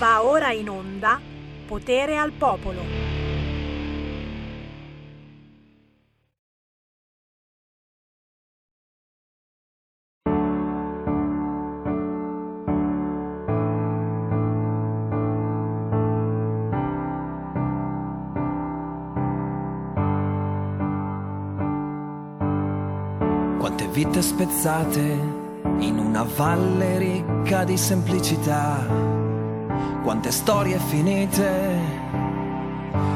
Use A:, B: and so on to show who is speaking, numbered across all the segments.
A: Va ora in onda Potere al Popolo.
B: Quante vite spezzate in una valle ricca di semplicità. Quante storie finite,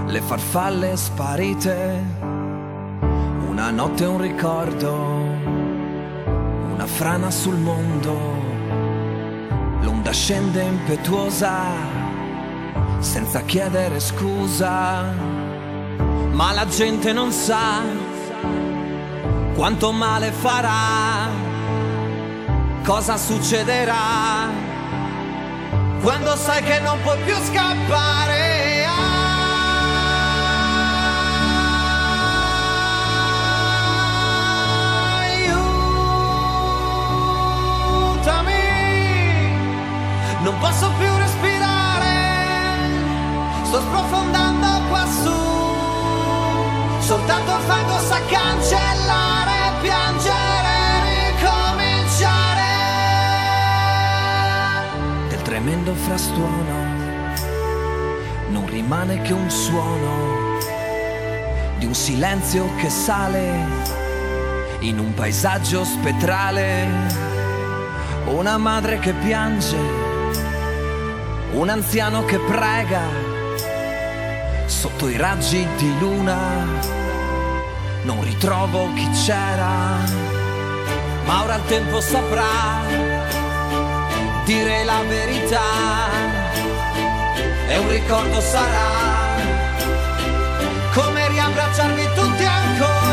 B: le farfalle sparite. Una notte un ricordo, una frana sul mondo. L'onda scende impetuosa, senza chiedere scusa. Ma la gente non sa quanto male farà, cosa succederà quando sai che non puoi più scappare. Aiutami, non posso più respirare, sto sprofondando qua su, soltanto il fango sa cancellare, piangere, tremendo frastuono non rimane che un suono di un silenzio che sale in un paesaggio spettrale. Una madre che piange, un anziano che prega sotto i raggi di luna non ritrovo chi c'era, ma ora il tempo saprà dire la verità e un ricordo sarà come riabbracciarvi tutti ancora.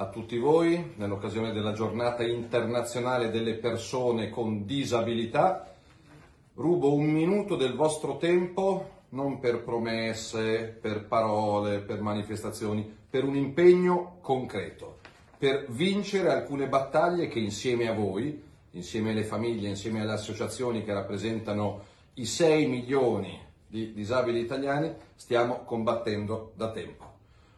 C: A tutti voi nell'occasione della giornata internazionale delle persone con disabilità. Rubo un minuto del vostro tempo non per promesse, per parole, per manifestazioni, per un impegno concreto, per vincere alcune battaglie che insieme a voi, insieme alle famiglie, insieme alle associazioni che rappresentano i 6 milioni di disabili italiani, stiamo combattendo da tempo.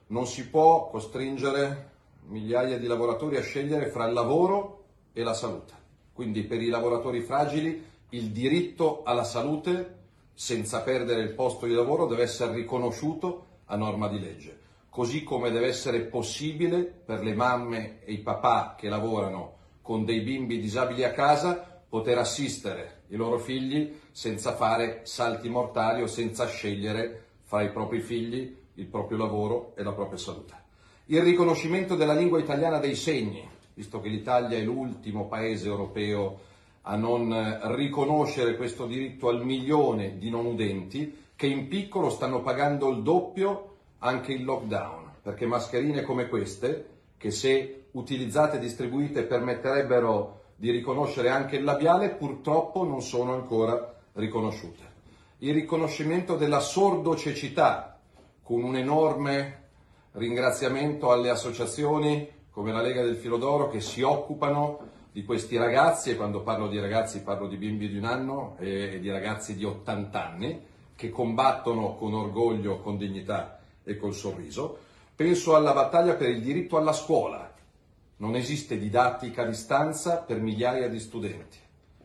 C: Non si può costringere migliaia di lavoratori a scegliere fra il lavoro e la salute. Quindi per i lavoratori fragili il diritto alla salute senza perdere il posto di lavoro deve essere riconosciuto a norma di legge, così come deve essere possibile per le mamme e i papà che lavorano con dei bimbi disabili a casa poter assistere i loro figli senza fare salti mortali o senza scegliere fra i propri figli, il proprio lavoro e la propria salute il riconoscimento della lingua italiana dei segni, visto che l'Italia è l'ultimo paese europeo a non riconoscere questo diritto al milione di non udenti che in piccolo stanno pagando il doppio anche il lockdown, perché mascherine come queste, che se utilizzate e distribuite permetterebbero di riconoscere anche il labiale, purtroppo non sono ancora riconosciute. Il riconoscimento della sordocecità, con un enorme ringraziamento alle associazioni come la Lega del Filodoro che si occupano di questi ragazzi, e quando parlo di ragazzi parlo di bimbi di un anno e di ragazzi di 80 anni, che combattono con orgoglio, con dignità e col sorriso. Penso alla battaglia per il diritto alla scuola. Non esiste didattica a distanza per migliaia di studenti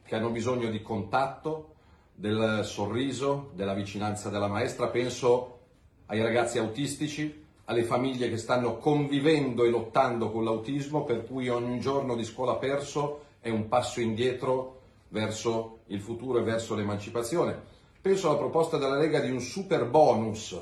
C: che hanno bisogno di contatto, del sorriso, della vicinanza della maestra. Penso ai ragazzi autistici, alle famiglie che stanno convivendo e lottando con l'autismo, per cui ogni giorno di scuola perso è un passo indietro verso il futuro e verso l'emancipazione. Penso alla proposta della Lega di un super bonus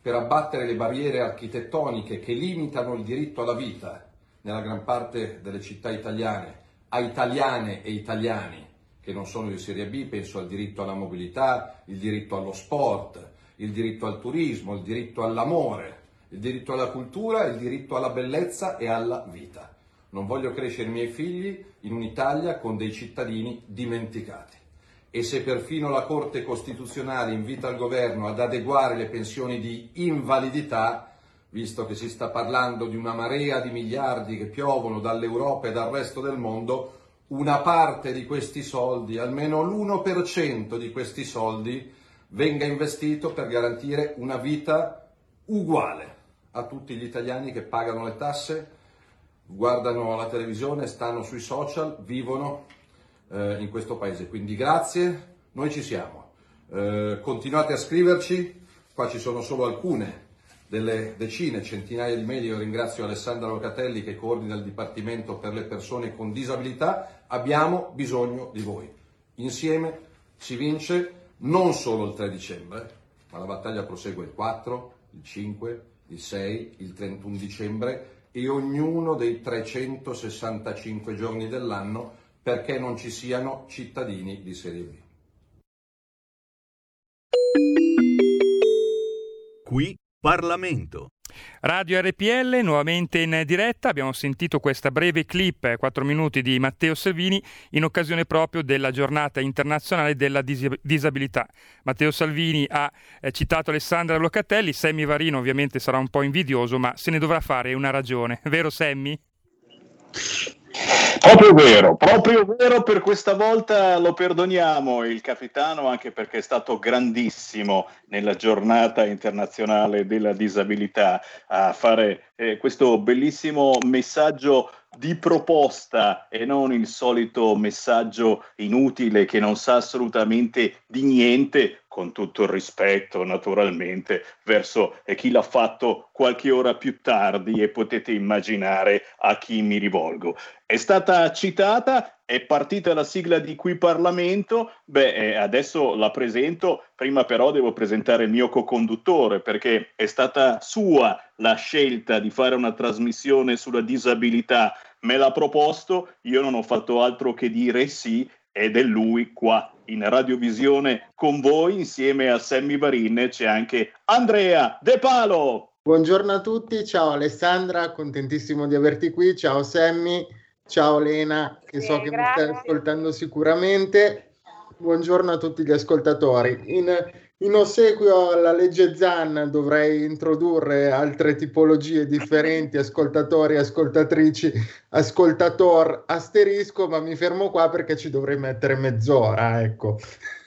C: per abbattere le barriere architettoniche che limitano il diritto alla vita nella gran parte delle città italiane, a italiane e italiani che non sono di serie B, penso al diritto alla mobilità, il diritto allo sport, il diritto al turismo, il diritto all'amore, il diritto alla cultura, il diritto alla bellezza e alla vita. Non voglio crescere i miei figli in un'Italia con dei cittadini dimenticati. E se perfino la Corte Costituzionale invita il governo ad adeguare le pensioni di invalidità, visto che si sta parlando di una marea di miliardi che piovono dall'Europa e dal resto del mondo, una parte di questi soldi, almeno l'1% di questi soldi, venga investito per garantire una vita uguale a tutti gli italiani che pagano le tasse, guardano la televisione, stanno sui social, vivono eh, in questo paese. Quindi grazie, noi ci siamo. Eh, continuate a scriverci, qua ci sono solo alcune delle decine, centinaia di mail. Io ringrazio Alessandra Locatelli che coordina il Dipartimento per le persone con disabilità. Abbiamo bisogno di voi. Insieme si vince non solo il 3 dicembre, ma la battaglia prosegue il 4, il 5, il 6, il 31 dicembre e ognuno dei 365 giorni dell'anno perché non ci siano cittadini di serie B.
D: Qui Parlamento.
E: Radio RPL nuovamente in diretta, abbiamo sentito questa breve clip, 4 minuti di Matteo Salvini, in occasione proprio della giornata internazionale della disabilità. Matteo Salvini ha eh, citato Alessandra Locatelli, Semmi Varino ovviamente sarà un po' invidioso, ma se ne dovrà fare una ragione, vero Semmi?
F: Proprio vero, proprio vero, per questa volta lo perdoniamo il capitano anche perché è stato grandissimo nella giornata internazionale della disabilità a fare eh, questo bellissimo messaggio di proposta e non il solito messaggio inutile che non sa assolutamente di niente, con tutto il rispetto naturalmente verso chi l'ha fatto qualche ora più tardi e potete immaginare a chi mi rivolgo. È stata citata, è partita la sigla di Qui Parlamento, beh eh, adesso la presento, prima però devo presentare il mio co-conduttore perché è stata sua la scelta di fare una trasmissione sulla disabilità, me l'ha proposto, io non ho fatto altro che dire sì ed è lui qua in radiovisione con voi insieme a Sammy Varin. C'è anche Andrea De Palo.
G: Buongiorno a tutti, ciao Alessandra, contentissimo di averti qui, ciao Sammy, ciao Lena, che so che grazie. mi stai ascoltando sicuramente. Buongiorno a tutti gli ascoltatori. In, in ossequio alla legge ZAN dovrei introdurre altre tipologie differenti, ascoltatori, ascoltatrici, ascoltator, asterisco, ma mi fermo qua perché ci dovrei mettere mezz'ora, ecco.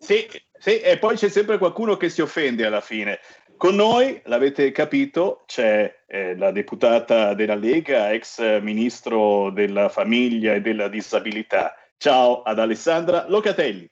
F: Sì, sì, e poi c'è sempre qualcuno che si offende alla fine. Con noi, l'avete capito, c'è eh, la deputata della Lega, ex ministro della famiglia e della disabilità. Ciao ad Alessandra Locatelli.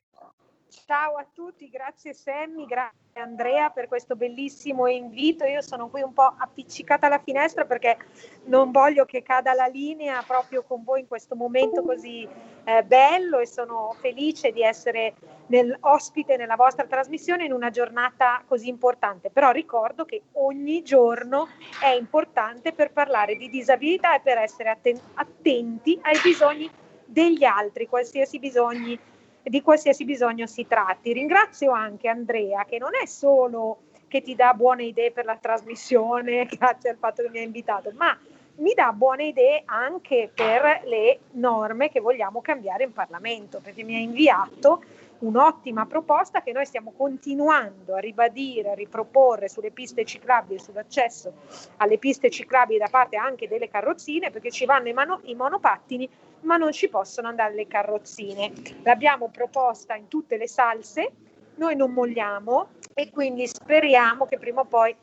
H: Ciao a tutti, grazie Sammy, grazie Andrea per questo bellissimo invito. Io sono qui un po' appiccicata alla finestra perché non voglio che cada la linea proprio con voi in questo momento così eh, bello e sono felice di essere nel, ospite nella vostra trasmissione in una giornata così importante. Però ricordo che ogni giorno è importante per parlare di disabilità e per essere atten- attenti ai bisogni degli altri, qualsiasi bisogni di qualsiasi bisogno si tratti. Ringrazio anche Andrea che non è solo che ti dà buone idee per la trasmissione, grazie al fatto che mi ha invitato, ma mi dà buone idee anche per le norme che vogliamo cambiare in Parlamento, perché mi ha inviato un'ottima proposta che noi stiamo continuando a ribadire, a riproporre sulle piste ciclabili sull'accesso alle piste ciclabili da parte anche delle carrozzine, perché ci vanno i, mano- i monopattini, ma non ci possono andare le carrozzine. L'abbiamo proposta in tutte le salse, noi non molliamo e quindi speriamo che prima o poi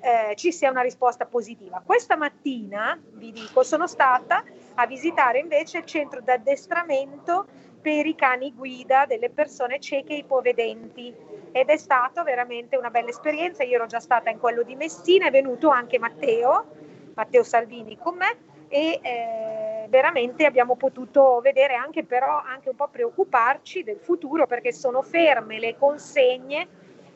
H: eh, ci sia una risposta positiva. Questa mattina, vi dico, sono stata a visitare invece il centro d'addestramento per i cani guida delle persone cieche e ipovedenti. Ed è stata veramente una bella esperienza. Io ero già stata in quello di Messina, è venuto anche Matteo, Matteo Salvini con me. E eh, veramente abbiamo potuto vedere anche però anche un po' preoccuparci del futuro perché sono ferme le consegne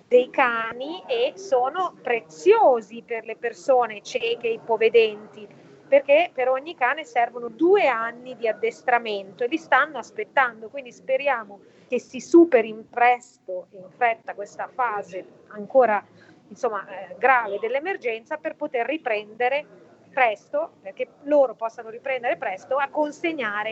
H: dei cani e sono preziosi per le persone cieche e ipovedenti perché per ogni cane servono due anni di addestramento e li stanno aspettando, quindi speriamo che si superi in presto, in fretta questa fase ancora insomma, eh, grave dell'emergenza per poter riprendere presto, perché loro possano riprendere presto a consegnare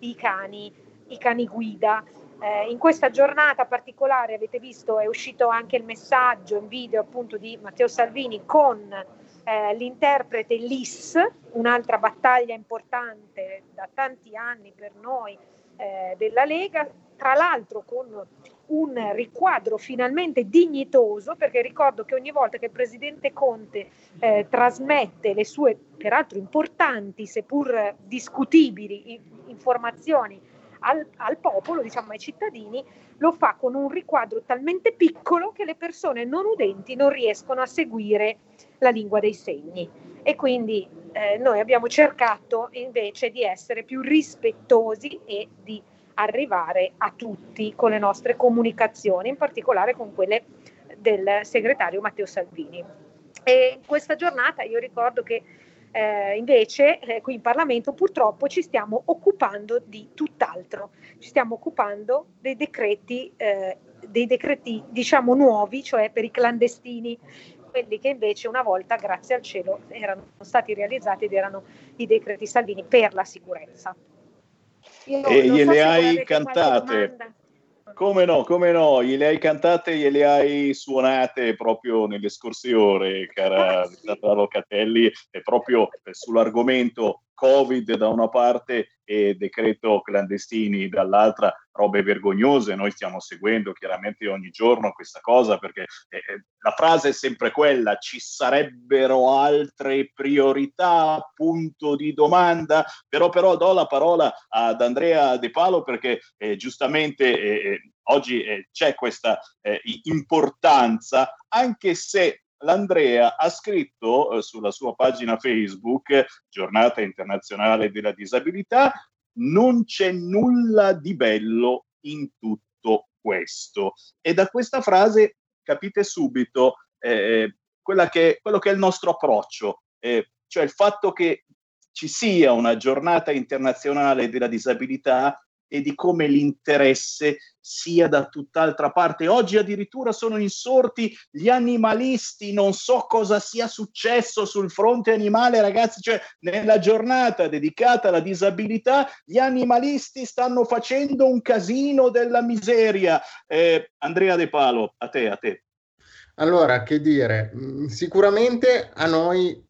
H: i cani, i cani guida. Eh, in questa giornata particolare avete visto è uscito anche il messaggio in video appunto di Matteo Salvini con eh, l'interprete LIS, un'altra battaglia importante da tanti anni per noi eh, della Lega, tra l'altro con un riquadro finalmente dignitoso, perché ricordo che ogni volta che il presidente Conte eh, trasmette le sue, peraltro importanti, seppur discutibili, informazioni al, al popolo, diciamo ai cittadini, lo fa con un riquadro talmente piccolo che le persone non udenti non riescono a seguire la lingua dei segni. E quindi eh, noi abbiamo cercato invece di essere più rispettosi e di arrivare a tutti con le nostre comunicazioni, in particolare con quelle del segretario Matteo Salvini. E questa giornata io ricordo che eh, invece eh, qui in Parlamento purtroppo ci stiamo occupando di tutt'altro, ci stiamo occupando dei decreti, eh, dei decreti diciamo nuovi, cioè per i clandestini, quelli che invece una volta, grazie al cielo, erano stati realizzati ed erano i decreti Salvini per la sicurezza.
F: Io e gliele so hai cantate? Come no, come no, gliele hai cantate, gliele hai suonate proprio nelle scorse ore, cara ah. Locatelli, e proprio sull'argomento Covid da una parte e decreto clandestini dall'altra, robe vergognose. Noi stiamo seguendo chiaramente ogni giorno questa cosa perché eh, eh, la frase è sempre quella, ci sarebbero altre priorità, punto di domanda, però, però do la parola ad Andrea De Palo perché eh, giustamente eh, eh oggi eh, c'è questa importanza, anche se l'Andrea ha scritto eh, sulla sua pagina Facebook, Giornata Internazionale della Disabilità, non c'è nulla di bello in tutto questo. E da questa frase capite subito eh, che, quello che è il nostro approccio, eh, cioè il fatto che ci sia una giornata internazionale della disabilità e di come l'interesse sia da tutt'altra parte. Oggi addirittura sono insorti gli animalisti, non so cosa sia successo sul fronte animale, ragazzi, cioè nella giornata dedicata alla disabilità, gli animalisti stanno facendo un casino della miseria. Eh, Andrea De Palo, a te, a te.
G: Allora, che dire, mm, sicuramente a noi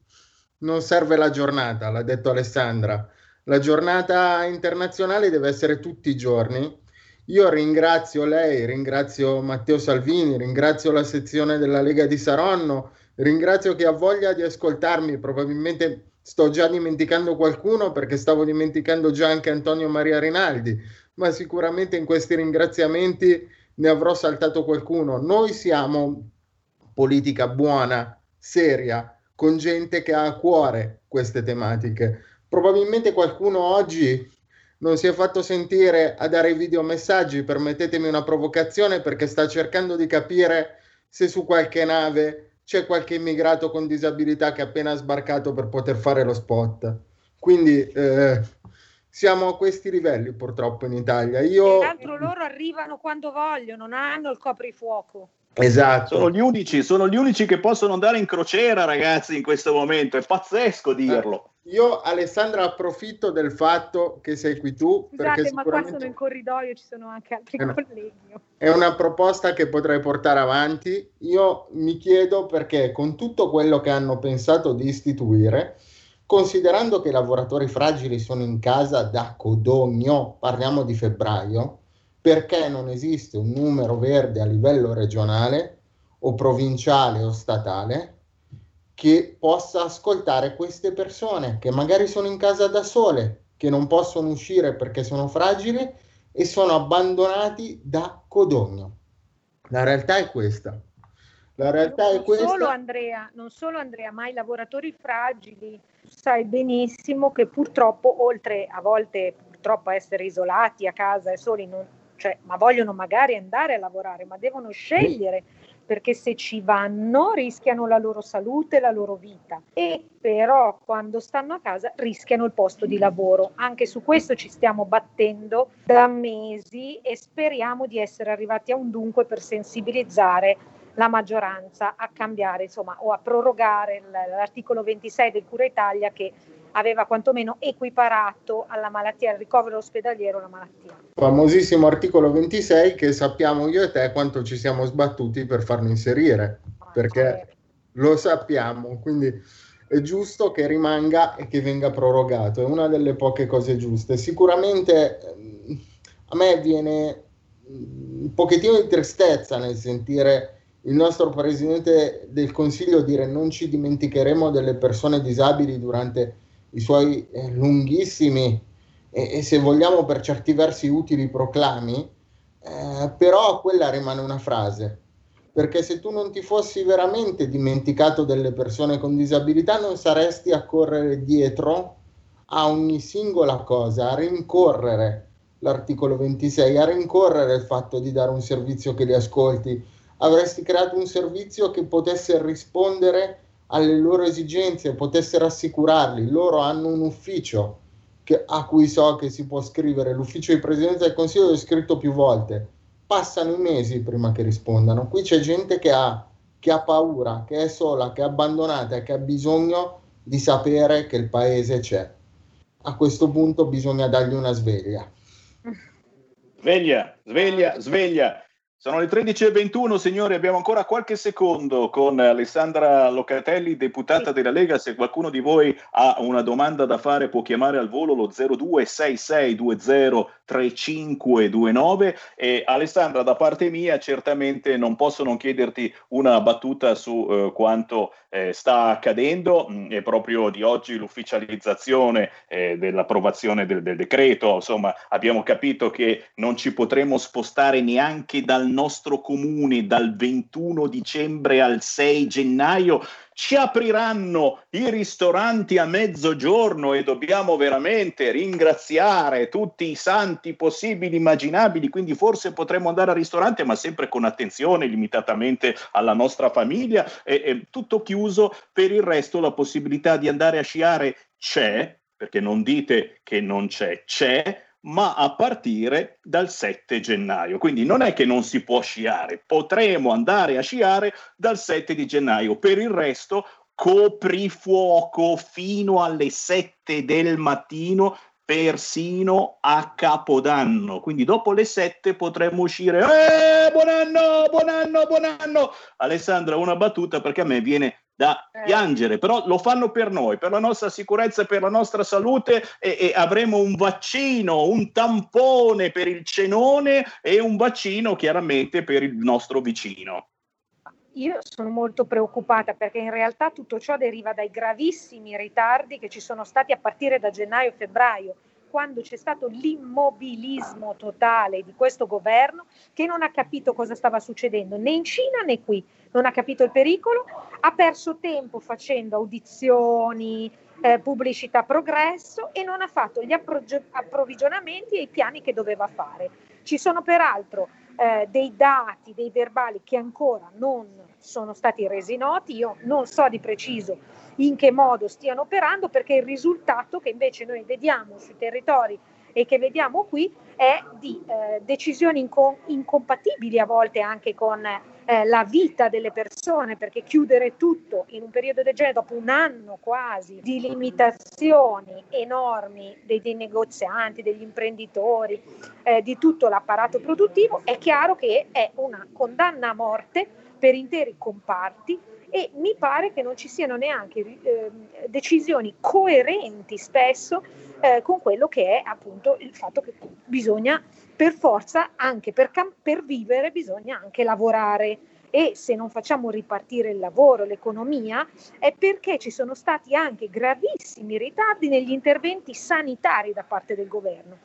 G: non serve la giornata, l'ha detto Alessandra. La giornata internazionale deve essere tutti i giorni. Io ringrazio lei, ringrazio Matteo Salvini, ringrazio la sezione della Lega di Saronno, ringrazio chi ha voglia di ascoltarmi. Probabilmente sto già dimenticando qualcuno perché stavo dimenticando già anche Antonio Maria Rinaldi, ma sicuramente in questi ringraziamenti ne avrò saltato qualcuno. Noi siamo politica buona, seria, con gente che ha a cuore queste tematiche. Probabilmente qualcuno oggi non si è fatto sentire a dare video messaggi, permettetemi una provocazione, perché sta cercando di capire se su qualche nave c'è qualche immigrato con disabilità che è appena sbarcato per poter fare lo spot. Quindi eh, siamo a questi livelli purtroppo in Italia. Io...
H: Tra l'altro loro arrivano quando vogliono, non hanno il coprifuoco.
F: Esatto. Sono gli, unici, sono gli unici che possono andare in crociera, ragazzi, in questo momento. È pazzesco dirlo.
G: Eh, io, Alessandra, approfitto del fatto che sei qui tu.
H: Scusate, perché ma qua sono in corridoio, ci sono anche altri una, colleghi.
G: È una proposta che potrei portare avanti. Io mi chiedo perché, con tutto quello che hanno pensato di istituire, considerando che i lavoratori fragili sono in casa da Codogno, parliamo di febbraio, perché non esiste un numero verde a livello regionale o provinciale o statale che possa ascoltare queste persone che magari sono in casa da sole, che non possono uscire perché sono fragili e sono abbandonati da Codogno. La realtà è questa. La realtà
H: non
G: è questa.
H: Solo Andrea, non solo Andrea, ma i lavoratori fragili, sai benissimo che purtroppo, oltre a volte purtroppo a essere isolati a casa e soli, non, cioè, ma vogliono magari andare a lavorare, ma devono scegliere perché se ci vanno rischiano la loro salute, la loro vita e però quando stanno a casa rischiano il posto di lavoro. Anche su questo ci stiamo battendo da mesi e speriamo di essere arrivati a un dunque per sensibilizzare la maggioranza a cambiare insomma o a prorogare l'articolo 26 del Cura Italia che aveva quantomeno equiparato alla malattia, al ricovero ospedaliero la malattia.
G: Famosissimo articolo 26 che sappiamo io e te quanto ci siamo sbattuti per farlo inserire, ah, perché certo. lo sappiamo, quindi è giusto che rimanga e che venga prorogato, è una delle poche cose giuste. Sicuramente a me viene un pochettino di tristezza nel sentire il nostro Presidente del Consiglio dire non ci dimenticheremo delle persone disabili durante i suoi eh, lunghissimi e, e, se vogliamo per certi versi utili proclami, eh, però quella rimane una frase, perché se tu non ti fossi veramente dimenticato delle persone con disabilità non saresti a correre dietro a ogni singola cosa, a rincorrere l'articolo 26, a rincorrere il fatto di dare un servizio che li ascolti, avresti creato un servizio che potesse rispondere alle loro esigenze, potesse rassicurarli. Loro hanno un ufficio che, a cui so che si può scrivere, l'ufficio di presidenza del Consiglio l'ho scritto più volte. Passano i mesi prima che rispondano. Qui c'è gente che ha, che ha paura, che è sola, che è abbandonata che ha bisogno di sapere che il paese c'è. A questo punto bisogna dargli una sveglia.
F: Sveglia, sveglia, sveglia. Sono le 13.21, signori, abbiamo ancora qualche secondo con Alessandra Locatelli, deputata della Lega. Se qualcuno di voi ha una domanda da fare può chiamare al volo lo 0266203529. E Alessandra, da parte mia, certamente non posso non chiederti una battuta su eh, quanto eh, sta accadendo. Mm, è proprio di oggi l'ufficializzazione eh, dell'approvazione del, del decreto. Insomma, abbiamo capito che non ci potremo spostare neanche dal nostro comune dal 21 dicembre al 6 gennaio, ci apriranno i ristoranti a mezzogiorno e dobbiamo veramente ringraziare tutti i santi possibili, immaginabili, quindi forse potremo andare al ristorante, ma sempre con attenzione, limitatamente alla nostra famiglia, e, e tutto chiuso, per il resto la possibilità di andare a sciare c'è, perché non dite che non c'è, c'è, ma a partire dal 7 gennaio. Quindi non è che non si può sciare, potremo andare a sciare dal 7 di gennaio. Per il resto, coprifuoco fino alle 7 del mattino persino a Capodanno. Quindi dopo le 7 potremmo uscire. Eh, buon anno, buon anno, buon anno. Alessandra, una battuta perché a me viene da eh. piangere, però lo fanno per noi, per la nostra sicurezza, per la nostra salute e, e, avremo un vaccino, un tampone per il cenone e un vaccino chiaramente per il nostro vicino.
H: Io sono molto preoccupata perché in realtà tutto ciò deriva dai gravissimi ritardi che ci sono stati a partire da gennaio-febbraio, quando c'è stato l'immobilismo totale di questo governo che non ha capito cosa stava succedendo né in Cina né qui, non ha capito il pericolo, ha perso tempo facendo audizioni, eh, pubblicità progresso e non ha fatto gli approvvigionamenti e i piani che doveva fare. Ci sono peraltro eh, dei dati, dei verbali che ancora non sono stati resi noti, io non so di preciso in che modo stiano operando perché il risultato che invece noi vediamo sui territori e che vediamo qui è di eh, decisioni inco- incompatibili a volte anche con eh, la vita delle persone, perché chiudere tutto in un periodo del genere, dopo un anno quasi di limitazioni enormi dei, dei negozianti, degli imprenditori, eh, di tutto l'apparato produttivo, è chiaro che è una condanna a morte per interi comparti e mi pare che non ci siano neanche eh, decisioni coerenti spesso eh, con quello che è appunto il fatto che bisogna per forza, anche per, cam- per vivere, bisogna anche lavorare e se non facciamo ripartire il lavoro, l'economia, è perché ci sono stati anche gravissimi ritardi negli interventi sanitari da parte del governo.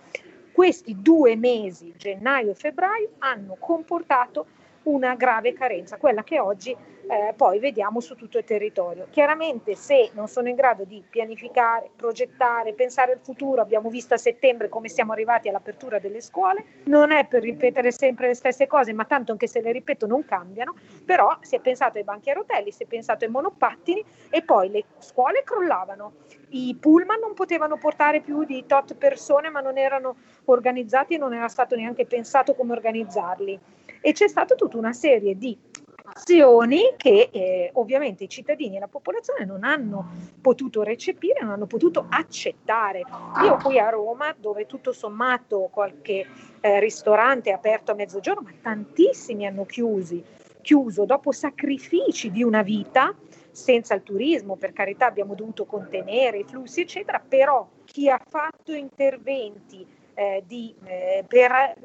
H: Questi due mesi, gennaio e febbraio, hanno comportato una grave carenza, quella che oggi eh, poi vediamo su tutto il territorio. Chiaramente se non sono in grado di pianificare, progettare, pensare al futuro, abbiamo visto a settembre come siamo arrivati all'apertura delle scuole, non è per ripetere sempre le stesse cose, ma tanto anche se le ripeto non cambiano, però si è pensato ai banchi a rotelle, si è pensato ai monopattini e poi le scuole crollavano. I pullman non potevano portare più di tot persone, ma non erano organizzati e non era stato neanche pensato come organizzarli e c'è stata tutta una serie di azioni che eh, ovviamente i cittadini e la popolazione non hanno potuto recepire, non hanno potuto accettare. Io qui a Roma, dove tutto sommato qualche eh, ristorante è aperto a mezzogiorno, ma tantissimi hanno chiusi, chiuso dopo sacrifici di una vita, senza il turismo, per carità abbiamo dovuto contenere i flussi, eccetera, però chi ha fatto interventi eh, di, eh, per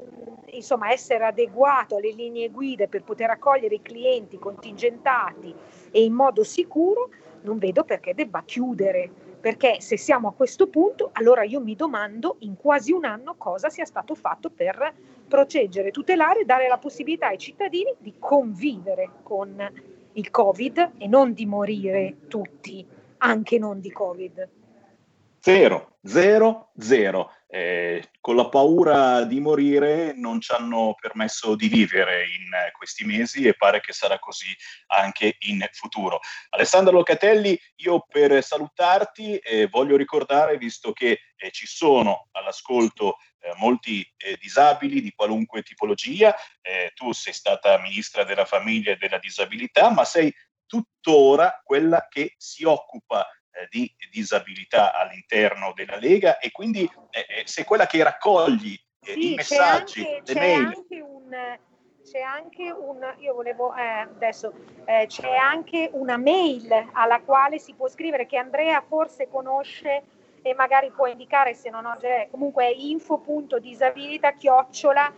H: insomma, essere adeguato alle linee guida per poter accogliere i clienti contingentati e in modo sicuro, non vedo perché debba chiudere. Perché se siamo a questo punto, allora io mi domando in quasi un anno cosa sia stato fatto per proteggere, tutelare e dare la possibilità ai cittadini di convivere con il Covid e non di morire tutti, anche non di Covid.
F: Zero, zero, zero eh, con la paura di morire non ci hanno permesso di vivere in eh, questi mesi e pare che sarà così anche in futuro. Alessandro Locatelli, io per salutarti eh, voglio ricordare, visto che eh, ci sono all'ascolto eh, molti eh, disabili di qualunque tipologia, tu sei stata ministra della famiglia e della disabilità, ma sei tuttora quella che si occupa di disabilità all'interno della Lega e quindi eh, eh sei quella che raccogli eh, sì, i messaggi,
H: anche, le c'è mail. Anche un, c'è anche un, io volevo eh, adesso, eh, c'è anche una mail alla quale si può scrivere che Andrea forse conosce e magari può indicare se non ho già, comunque è info.disabilità chiocciola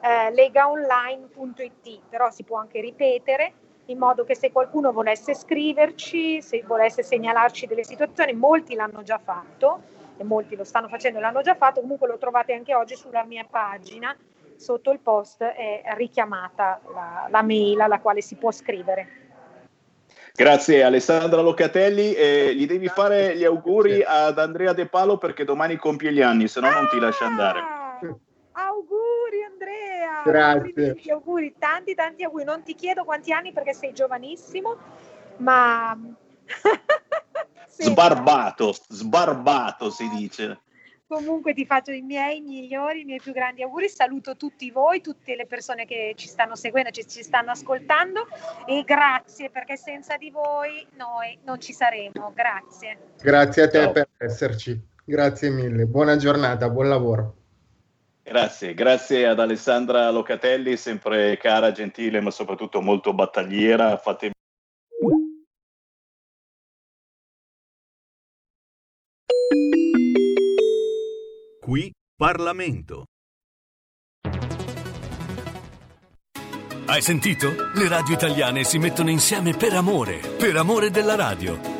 H: eh, legaonline.it, però si può anche ripetere in modo che se qualcuno volesse scriverci, se volesse segnalarci delle situazioni, molti l'hanno già fatto e molti lo stanno facendo e l'hanno già fatto, comunque lo trovate anche oggi sulla mia pagina, sotto il post è richiamata la, la mail alla quale si può scrivere.
F: Grazie Alessandra Locatelli, eh, gli devi fare gli auguri ad Andrea De Palo perché domani compie gli anni, se no non ti lascia andare. Ah!
H: Auguri!
G: Grazie.
H: Auguri, auguri, tanti tanti auguri. Non ti chiedo quanti anni perché sei giovanissimo, ma...
F: sbarbato, sbarbato si dice.
H: Comunque ti faccio i miei migliori, i miei più grandi auguri. Saluto tutti voi, tutte le persone che ci stanno seguendo, ci, ci stanno ascoltando e grazie perché senza di voi noi non ci saremo. Grazie.
G: Grazie a te Ciao. per esserci. Grazie mille. Buona giornata, buon lavoro.
F: Grazie, grazie ad Alessandra Locatelli, sempre cara, gentile, ma soprattutto molto battagliera. Fatemi
D: Qui Parlamento.
I: Hai sentito? Le radio italiane si mettono insieme per amore, per amore della radio.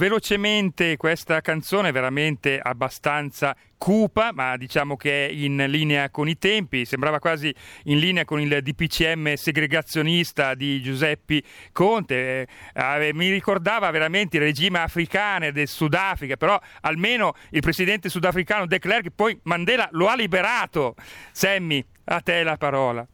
E: Velocemente questa canzone, veramente abbastanza cupa, ma diciamo che è in linea con i tempi, sembrava quasi in linea con il DPCM segregazionista di Giuseppe Conte, eh, mi ricordava veramente il regime africano del Sudafrica, però almeno il presidente sudafricano De Klerk poi Mandela lo ha liberato. Sammy, a te la parola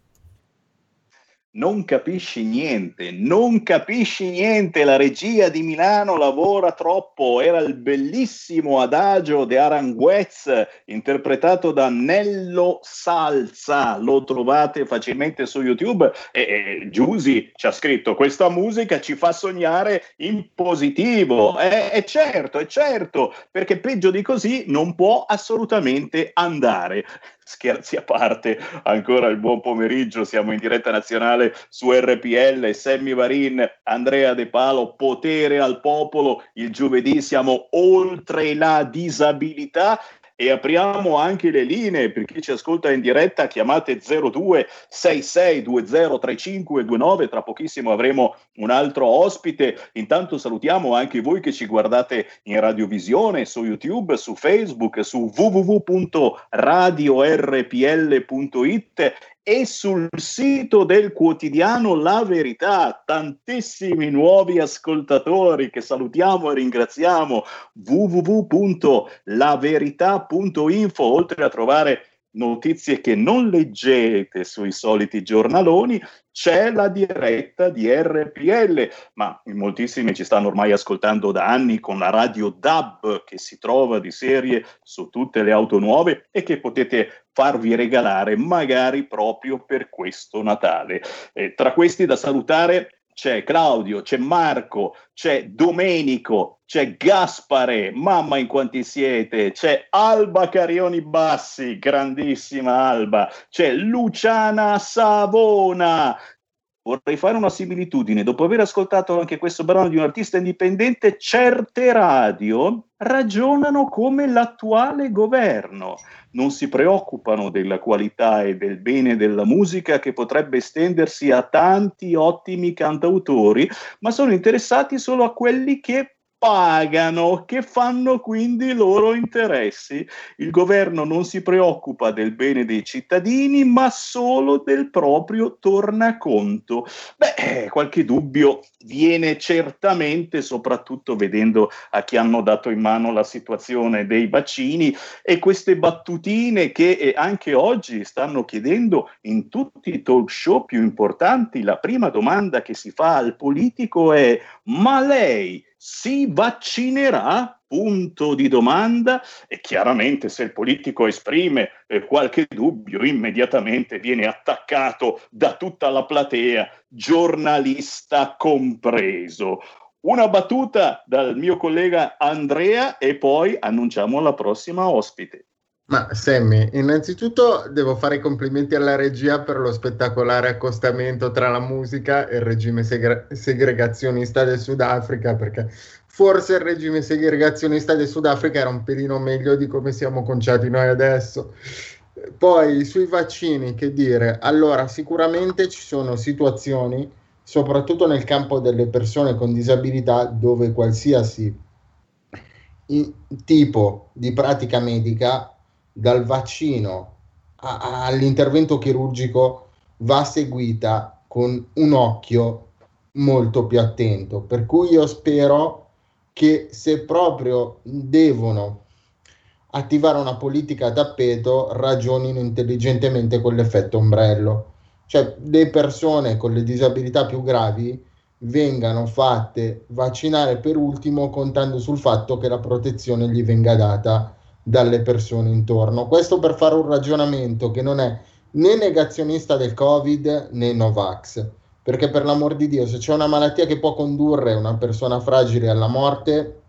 F: non capisci niente, non capisci niente, la regia di Milano lavora troppo, era il bellissimo adagio di Aranguez interpretato da Nello Salza, lo trovate facilmente su YouTube. E, e Giusi ci ha scritto questa musica ci fa sognare in positivo, è, è certo, è certo, perché peggio di così non può assolutamente andare scherzi a parte, ancora il buon pomeriggio, siamo in diretta nazionale su RPL, Sammy Varin, Andrea De Palo, potere al popolo, il giovedì siamo oltre la disabilità e apriamo anche le linee per chi ci ascolta in diretta. Chiamate 02 66203529 tra pochissimo avremo un altro ospite. Intanto salutiamo anche voi che ci guardate in radiovisione su YouTube su Facebook su www.radiorpl.it e sul sito del quotidiano La Verità, tantissimi nuovi ascoltatori che salutiamo e ringraziamo. www.laverità.info, oltre a trovare notizie che non leggete sui soliti giornaloni, c'è la diretta di RPL, ma moltissimi ci stanno ormai ascoltando da anni con la radio DAB che si trova di serie su tutte le auto nuove e che potete farvi regalare magari proprio per questo Natale. Eh, tra questi da salutare c'è Claudio, c'è Marco, c'è Domenico, c'è Gaspare, mamma in quanti siete, c'è Alba Carioni Bassi, grandissima Alba, c'è Luciana Savona, vorrei fare una similitudine. Dopo aver ascoltato anche questo brano di un artista indipendente, certe radio ragionano come l'attuale governo. Non si preoccupano della qualità e del bene della musica che potrebbe estendersi a tanti ottimi cantautori, ma sono interessati solo a quelli che pagano, che fanno quindi i loro interessi. Il governo non si preoccupa del bene dei cittadini, ma solo del proprio tornaconto. Beh, qualche dubbio viene certamente, soprattutto vedendo a chi hanno dato in mano la situazione dei vaccini e queste battutine che eh, anche oggi stanno chiedendo in tutti i talk show più importanti. La prima domanda che si fa al politico è: ma lei si vaccinerà? Punto di domanda e chiaramente se il politico esprime eh, qualche dubbio immediatamente viene attaccato da tutta la platea, giornalista compreso. Una battuta dal mio collega Andrea e poi annunciamo la prossima ospite.
G: Ma Sammy, innanzitutto devo fare i complimenti alla regia per lo spettacolare accostamento tra la musica e il regime segre- segregazionista del Sudafrica, perché forse il regime segregazionista del Sudafrica era un pelino meglio di come siamo conciati noi adesso. Poi sui vaccini, che dire? Allora, sicuramente ci sono situazioni, soprattutto nel campo delle persone con disabilità, dove qualsiasi tipo di pratica medica dal vaccino a, all'intervento chirurgico va seguita con un occhio molto più attento. Per cui io spero che se proprio devono attivare una politica a tappeto, ragionino intelligentemente con l'effetto ombrello. Cioè le persone con le disabilità più gravi vengano fatte vaccinare per ultimo contando sul fatto che la protezione gli venga data dalle persone intorno. Questo per fare un ragionamento che non è né negazionista del Covid né Novax, perché per l'amor di Dio, se c'è una malattia che può condurre una persona fragile alla morte,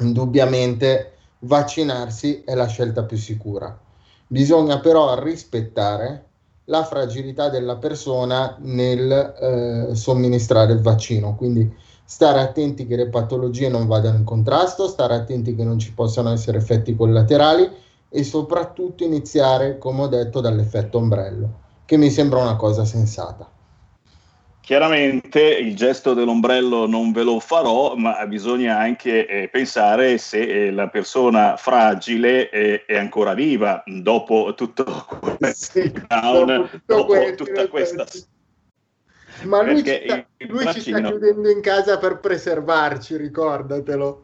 G: indubbiamente vaccinarsi è la scelta più sicura. Bisogna però rispettare la fragilità della persona nel eh, somministrare il vaccino, quindi stare attenti che le patologie non vadano in contrasto, stare attenti che non ci possano essere effetti collaterali e soprattutto iniziare, come ho detto, dall'effetto ombrello, che mi sembra una cosa sensata.
F: Chiaramente il gesto dell'ombrello non ve lo farò, ma bisogna anche eh, pensare se eh, la persona fragile eh, è ancora viva dopo tutto
G: sì, dopo, tutto dopo questo, tutta questa... Ma lui, ci sta, lui ci sta chiudendo in casa per preservarci, ricordatelo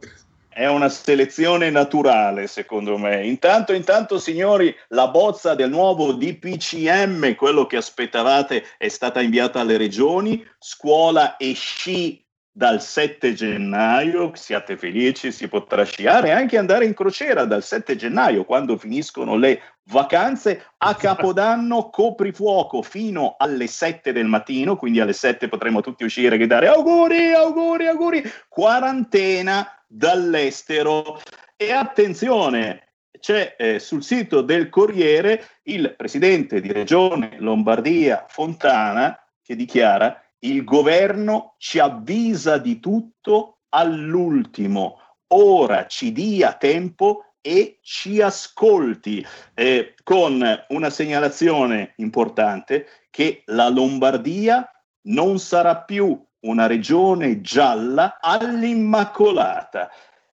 F: è una selezione naturale, secondo me. Intanto, intanto, signori, la bozza del nuovo DPCM, quello che aspettavate, è stata inviata alle regioni, scuola e sci dal 7 gennaio, siate felici, si potrà sciare e anche andare in crociera dal 7 gennaio, quando finiscono le vacanze, a Capodanno coprifuoco fino alle 7 del mattino, quindi alle 7 potremo tutti uscire e gridare auguri, auguri, auguri, quarantena dall'estero. E attenzione, c'è eh, sul sito del Corriere il presidente di Regione Lombardia Fontana che dichiara il governo ci avvisa di tutto all'ultimo, ora ci dia tempo e ci ascolti, eh, con una segnalazione importante che la Lombardia non sarà più una regione gialla all'Immacolata.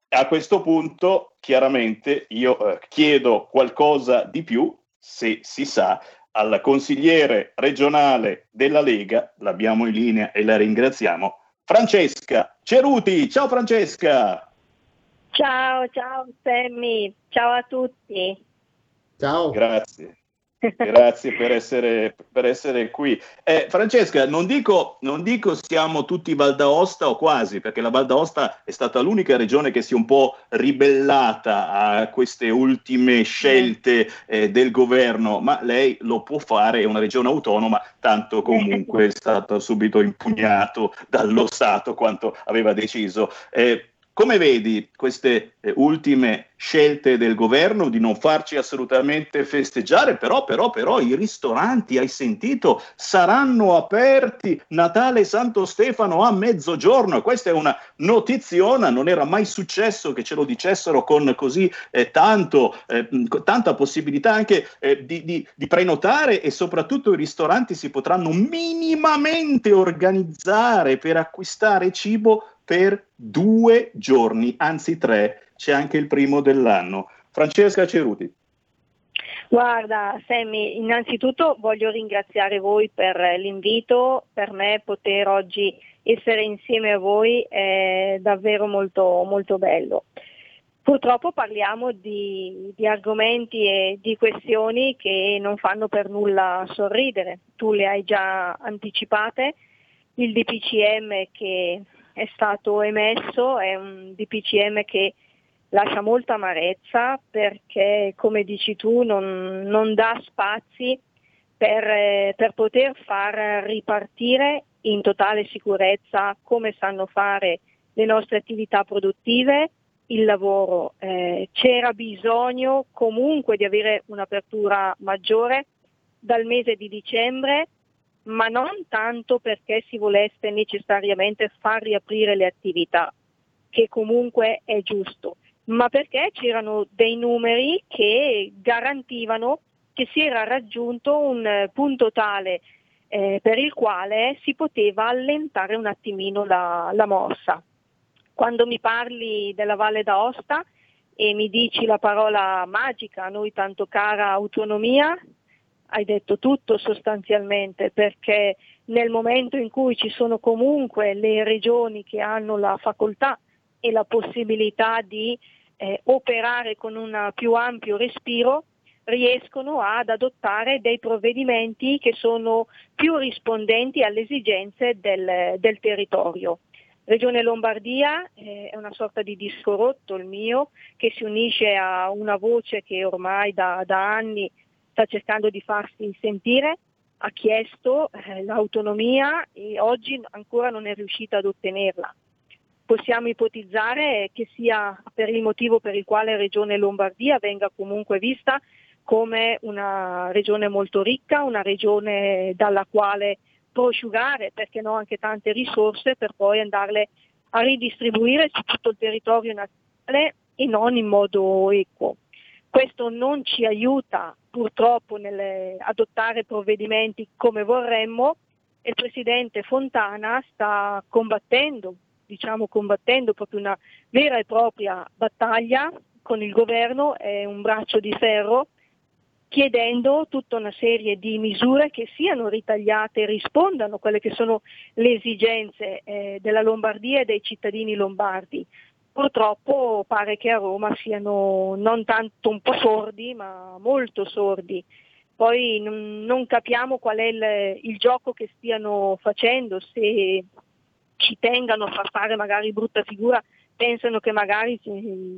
F: A questo punto, chiaramente, io eh, chiedo qualcosa di più, se si sa, al consigliere regionale della Lega, l'abbiamo in linea e la ringraziamo, Francesca Ceruti. Ciao Francesca!
J: Ciao, ciao Sammy, ciao a tutti.
G: Ciao.
F: Grazie. Grazie per essere, per essere qui. Eh, Francesca, non dico, non dico siamo tutti Val d'Aosta o quasi, perché la Val d'Aosta è stata l'unica regione che si è un po' ribellata a queste ultime scelte eh, del governo, ma lei lo può fare, è una regione autonoma, tanto comunque è stato subito impugnato dallo Stato quanto aveva deciso. Eh, come vedi queste eh, ultime scelte del governo di non farci assolutamente festeggiare, però, però, però i ristoranti, hai sentito, saranno aperti Natale e Santo Stefano a mezzogiorno. Questa è una notiziona, non era mai successo che ce lo dicessero con così eh, tanto, eh, tanta possibilità anche eh, di, di, di prenotare e soprattutto i ristoranti si potranno minimamente organizzare per acquistare cibo per due giorni, anzi tre, c'è anche il primo dell'anno. Francesca Ceruti.
J: Guarda, Sammy, innanzitutto voglio ringraziare voi per l'invito, per me poter oggi essere insieme a voi è davvero molto, molto bello. Purtroppo parliamo di, di, argomenti e di questioni che non fanno per nulla sorridere. Tu le hai già anticipate, il DPCM che è stato emesso, è un DPCM che lascia molta amarezza perché, come dici tu, non, non dà spazi per, per, poter far ripartire in totale sicurezza come sanno fare le nostre attività produttive, il lavoro. Eh, c'era bisogno comunque di avere un'apertura maggiore dal mese di dicembre ma non tanto perché si volesse necessariamente far riaprire le attività, che comunque è giusto, ma perché c'erano dei numeri che garantivano che si era raggiunto un punto tale eh, per il quale si poteva allentare un attimino la, la mossa. Quando mi parli della Valle d'Aosta e mi dici la parola magica, a noi tanto cara autonomia, hai detto tutto sostanzialmente, perché nel momento in cui ci sono comunque le regioni che hanno la facoltà e la possibilità di eh, operare con un più ampio respiro, riescono ad adottare dei provvedimenti che sono più rispondenti alle esigenze del, del territorio. Regione Lombardia eh, è una sorta di disco rotto il mio, che si unisce a una voce che ormai da, da anni sta cercando di farsi sentire, ha chiesto eh, l'autonomia e oggi ancora non è riuscita ad ottenerla. Possiamo ipotizzare che sia per il motivo per il quale Regione Lombardia venga comunque vista come una regione molto ricca, una regione dalla quale prosciugare, perché no, anche tante risorse per poi andarle a ridistribuire su tutto il territorio nazionale e non in modo equo. Questo non ci aiuta purtroppo nell'adottare provvedimenti come vorremmo e il presidente Fontana sta combattendo, diciamo combattendo proprio una vera e propria battaglia con il governo, è un braccio di ferro, chiedendo tutta una serie di misure che siano ritagliate e rispondano a quelle che sono le esigenze eh, della Lombardia e dei cittadini lombardi. Purtroppo pare che a Roma siano non tanto un po' sordi, ma molto sordi. Poi non, capiamo qual è il, il gioco che stiano facendo, se ci tengano a far fare magari brutta figura, pensano che magari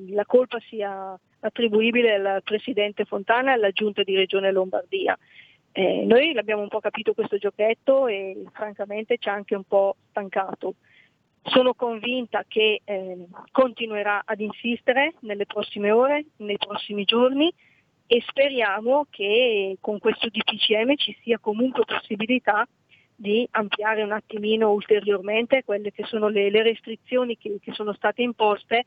J: la colpa sia attribuibile al Presidente Fontana e alla Giunta di Regione Lombardia. Eh, noi l'abbiamo un po' capito questo giochetto e francamente ci ha anche un po' stancato. Sono convinta che eh, continuerà ad insistere nelle prossime ore, nei prossimi giorni e speriamo che con questo DPCM ci sia comunque possibilità di ampliare un attimino ulteriormente quelle che sono le, le restrizioni che, che, sono state imposte,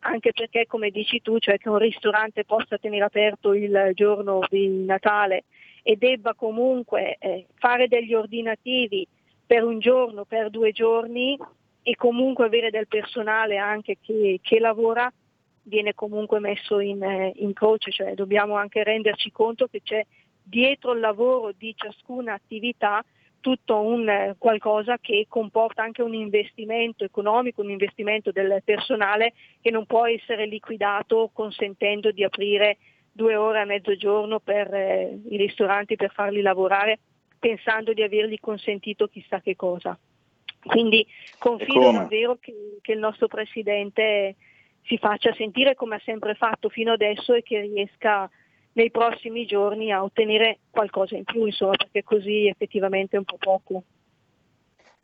J: anche perché come dici tu, cioè che un ristorante possa tenere aperto il giorno di Natale e debba comunque eh, fare degli ordinativi per un giorno, per due giorni, e comunque avere del personale anche che, che lavora viene comunque messo in, eh, in, croce, cioè dobbiamo anche renderci conto che c'è dietro il lavoro di ciascuna attività tutto un eh, qualcosa che comporta anche un investimento economico, un investimento del personale che non può essere liquidato consentendo di aprire due ore a mezzogiorno per eh, i ristoranti per farli lavorare pensando di avergli consentito chissà che cosa. Quindi confido davvero che, che, il nostro Presidente si faccia sentire come ha sempre fatto fino adesso e che riesca nei prossimi giorni a ottenere qualcosa in più, insomma, perché così effettivamente è un po' poco.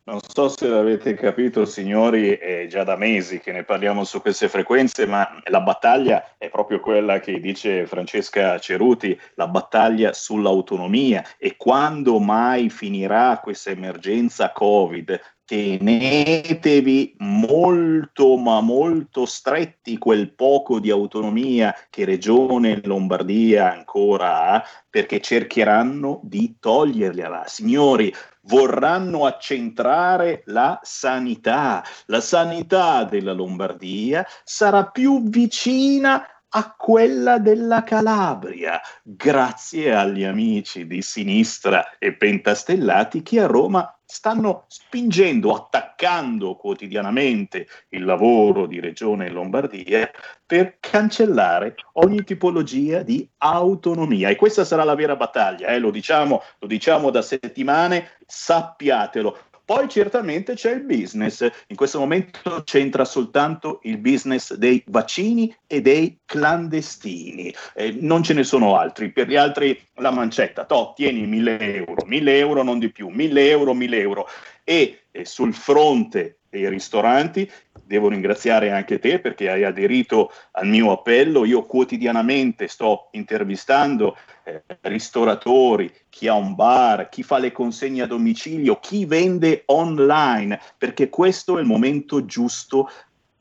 F: Non so se l'avete capito, signori, è già da mesi che ne parliamo su queste frequenze, ma la battaglia è proprio quella che dice Francesca Ceruti, la battaglia sull'autonomia. E quando mai finirà questa emergenza Covid? Tenetevi molto ma molto stretti quel poco di autonomia che Regione Lombardia ancora ha perché cercheranno di togliergliela. Signori, vorranno accentrare la sanità. La sanità della Lombardia sarà più vicina a quella della Calabria, grazie agli amici di sinistra e pentastellati che a Roma stanno spingendo, attaccando quotidianamente il lavoro di Regione Lombardia per cancellare ogni tipologia di autonomia. E questa sarà la vera battaglia, eh? lo, diciamo, lo diciamo da settimane, sappiatelo. Poi certamente c'è il business, in questo momento c'entra soltanto il business dei vaccini e dei clandestini, eh, non ce ne sono altri, per gli altri la mancetta, to, tieni 1000 euro, 1000 euro non di più, 1000 euro, 1000 euro. E eh, sul fronte dei ristoranti devo ringraziare anche te perché hai aderito al mio appello. Io quotidianamente sto intervistando eh, ristoratori, chi ha un bar, chi fa le consegne a domicilio, chi vende online, perché questo è il momento giusto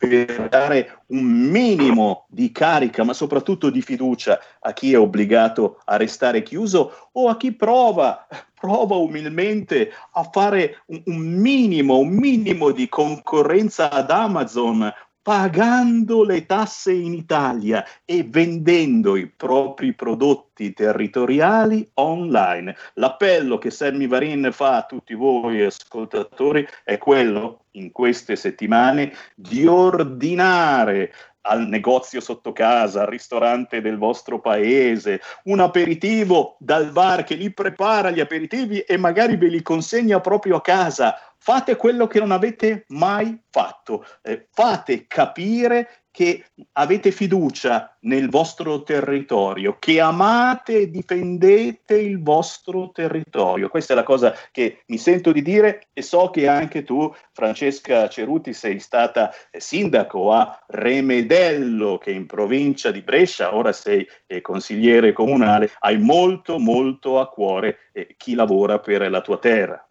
F: per dare un minimo di carica, ma soprattutto di fiducia a chi è obbligato a restare chiuso o a chi prova, prova umilmente a fare un, un minimo, un minimo di concorrenza ad Amazon pagando le tasse in Italia e vendendo i propri prodotti territoriali online. L'appello che Sammy Varin fa a tutti voi ascoltatori è quello, in queste settimane, di ordinare al negozio sotto casa, al ristorante del vostro paese, un aperitivo dal bar che li prepara gli aperitivi e magari ve li consegna proprio a casa fate quello che non avete mai fatto, eh, fate capire che avete fiducia nel vostro territorio, che amate e difendete il vostro territorio. Questa è la cosa che mi sento di dire e so che anche tu, Francesca Ceruti, sei stata eh, sindaco a Remedello, che è in provincia di Brescia, ora sei eh, consigliere comunale, hai molto molto a cuore eh, chi lavora per la tua terra.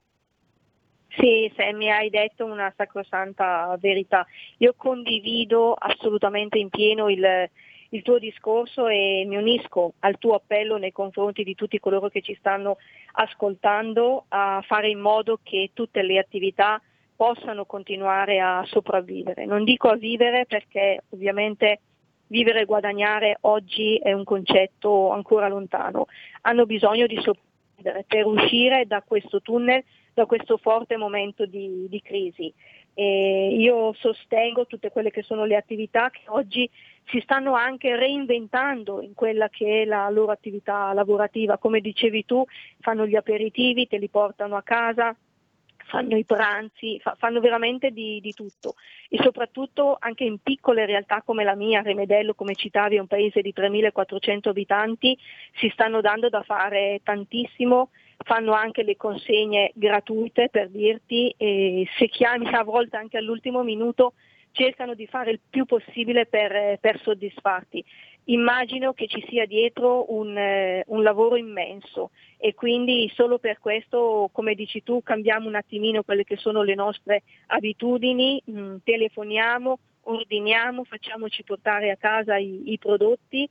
J: Sì, Sammy, hai detto una sacrosanta verità. Io condivido assolutamente in pieno il, il tuo discorso e mi unisco al tuo appello nei confronti di tutti coloro che ci stanno ascoltando a fare in modo che tutte le attività possano continuare a sopravvivere. Non dico a vivere perché ovviamente vivere e guadagnare oggi è un concetto ancora lontano, hanno bisogno di sopravvivere per uscire da questo tunnel, da questo forte momento di, di crisi. E io sostengo tutte quelle che sono le attività che oggi si stanno anche reinventando in quella che è la loro attività lavorativa. Come dicevi tu, fanno gli aperitivi, te li portano a casa, fanno i pranzi, fa, fanno veramente di, di, tutto e soprattutto anche in piccole realtà come la mia, Remedello, come citavi, è un paese di 3.400 abitanti, si stanno dando da fare tantissimo, fanno anche le consegne gratuite per dirti e se chiami a volte anche all'ultimo minuto cercano di fare il più possibile per, per soddisfarti. Immagino che ci sia dietro un, eh, un, lavoro immenso e quindi solo per questo, come dici tu, cambiamo un attimino quelle che sono le nostre abitudini, mm, telefoniamo, ordiniamo, facciamoci portare a casa i, i prodotti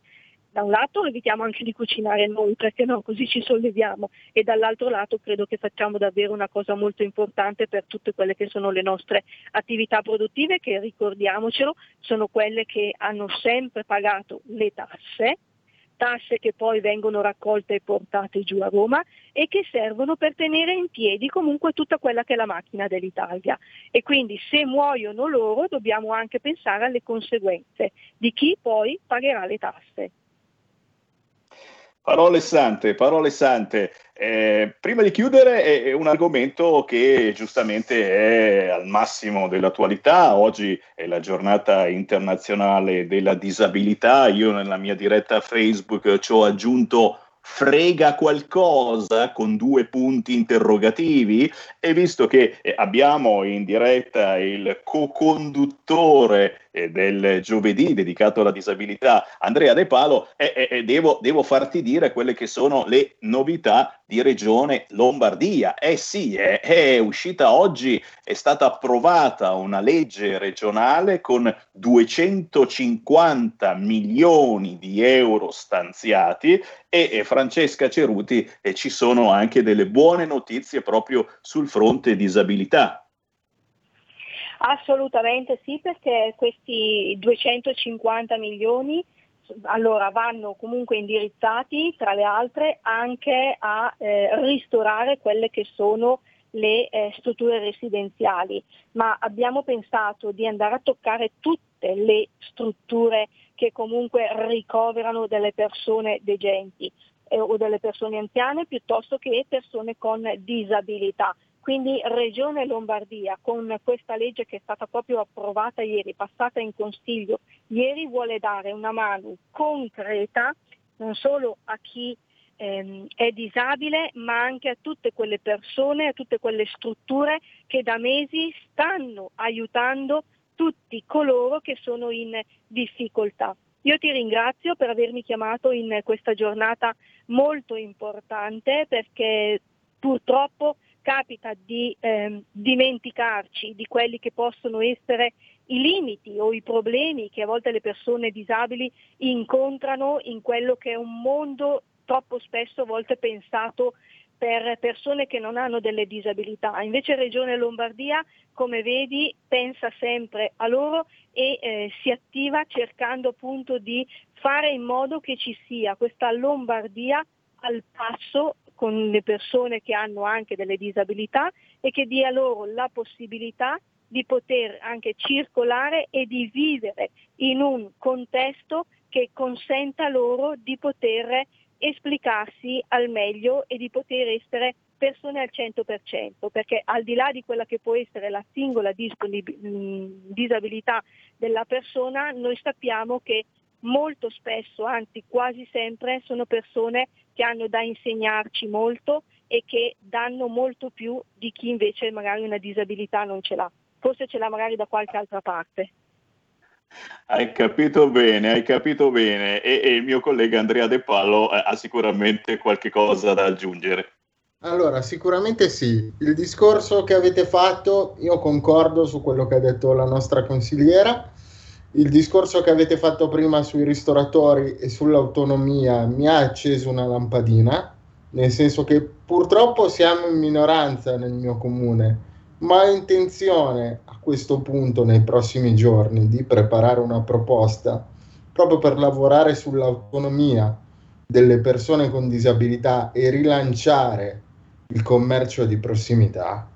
J: da un lato evitiamo anche di cucinare noi, perché no, così ci solleviamo, e dall'altro lato credo che facciamo davvero una cosa molto importante per tutte quelle che sono le nostre attività produttive, che ricordiamocelo, sono quelle che hanno sempre pagato le tasse, tasse che poi vengono raccolte e portate giù a Roma e che servono per tenere in piedi comunque tutta quella che è la macchina dell'Italia. E quindi se muoiono loro dobbiamo anche pensare alle conseguenze di chi poi pagherà le tasse.
F: Parole sante, parole sante. Eh, prima di chiudere è, un argomento che giustamente è al massimo dell'attualità. Oggi è la giornata internazionale della disabilità. Io nella mia diretta Facebook ci ho aggiunto frega qualcosa con due punti interrogativi e visto che eh, abbiamo in diretta il co-conduttore del giovedì dedicato alla disabilità, Andrea De Palo, eh, eh, devo, devo, farti dire quelle che sono le novità di Regione Lombardia. Eh sì, è, è uscita oggi, è stata approvata una legge regionale con 250 milioni di euro stanziati e, e Francesca Ceruti e ci sono anche delle buone notizie proprio sul fronte disabilità.
J: Assolutamente sì, perché questi 250 milioni allora, vanno comunque indirizzati, tra le altre, anche a eh, ristorare quelle che sono le eh, strutture residenziali, ma abbiamo pensato di andare a toccare tutte le strutture che comunque ricoverano delle persone degenti eh, o delle persone anziane piuttosto che persone con disabilità. Quindi Regione Lombardia con questa legge che è stata proprio approvata ieri, passata in Consiglio, ieri vuole dare una mano concreta non solo a chi ehm, è disabile, ma anche a tutte quelle persone, a tutte quelle strutture che da mesi stanno aiutando tutti coloro che sono in difficoltà. Io ti ringrazio per avermi chiamato in questa giornata molto importante perché purtroppo capita di eh, dimenticarci di quelli che possono essere i limiti o i problemi che a volte le persone disabili incontrano in quello che è un mondo troppo spesso a volte pensato per persone che non hanno delle disabilità. Invece Regione Lombardia, come vedi, pensa sempre a loro e eh, si attiva cercando appunto di fare in modo che ci sia questa Lombardia al passo con le persone che hanno anche delle disabilità e che dia loro la possibilità di poter anche circolare e di vivere in un contesto che consenta loro di poter esplicarsi al meglio e di poter essere persone al 100%, perché al di là di quella che può essere la singola disabilità della persona, noi sappiamo che molto spesso, anzi quasi sempre, sono persone che hanno da insegnarci molto e che danno molto più di chi invece magari una disabilità non ce l'ha. Forse ce l'ha magari da qualche altra parte.
F: Hai capito bene, hai capito bene e, e il mio collega Andrea De Pallo eh, ha sicuramente qualche cosa da aggiungere.
G: Allora, sicuramente sì. Il discorso che avete fatto, io concordo su quello che ha detto la nostra consigliera il discorso che avete fatto prima sui ristoratori e sull'autonomia mi ha acceso una lampadina, nel senso che purtroppo siamo in minoranza nel mio comune, ma ho intenzione a questo punto nei prossimi giorni di preparare una proposta proprio per lavorare sull'autonomia delle persone con disabilità e rilanciare il commercio di prossimità,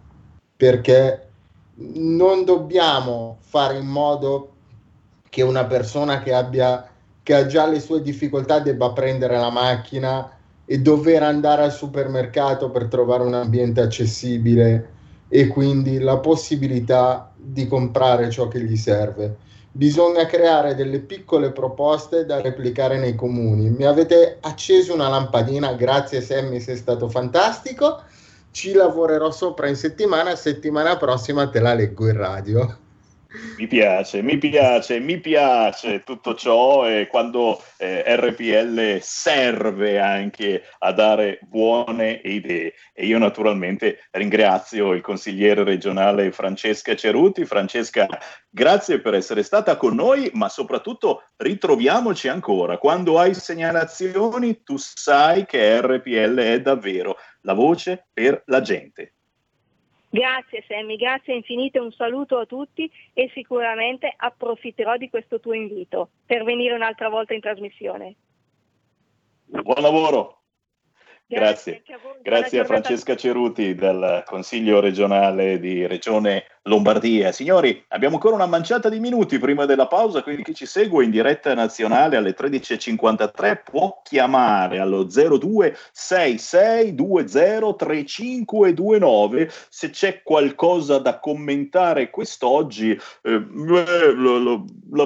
G: perché non dobbiamo fare in modo che una persona che abbia che ha già le sue difficoltà debba prendere la macchina e dover andare al supermercato per trovare un ambiente accessibile e quindi la possibilità di comprare ciò che gli serve. Bisogna creare delle piccole proposte da replicare nei comuni. Mi avete acceso una lampadina, grazie Sammy, sei stato fantastico. Ci lavorerò sopra in settimana, settimana prossima te la leggo in radio.
F: Mi piace, mi piace, mi piace tutto ciò e quando eh, RPL serve anche a dare buone idee. E io naturalmente ringrazio il consigliere regionale Francesca Ceruti. Francesca, grazie per essere stata con noi, ma soprattutto ritroviamoci ancora. Quando hai segnalazioni, tu sai che RPL è davvero la voce per la gente.
J: Grazie Sammy, grazie infinite, un saluto a tutti e sicuramente approfitterò di questo tuo invito per venire un'altra volta in trasmissione.
F: Buon lavoro! Grazie, grazie, a, grazie a Francesca Ceruti del Consiglio regionale di Regione Lombardia. Signori, abbiamo ancora una manciata di minuti prima della pausa, quindi chi ci segue in diretta nazionale alle 13.53 può chiamare allo 0266203529 se c'è qualcosa da commentare quest'oggi. Eh, la, la,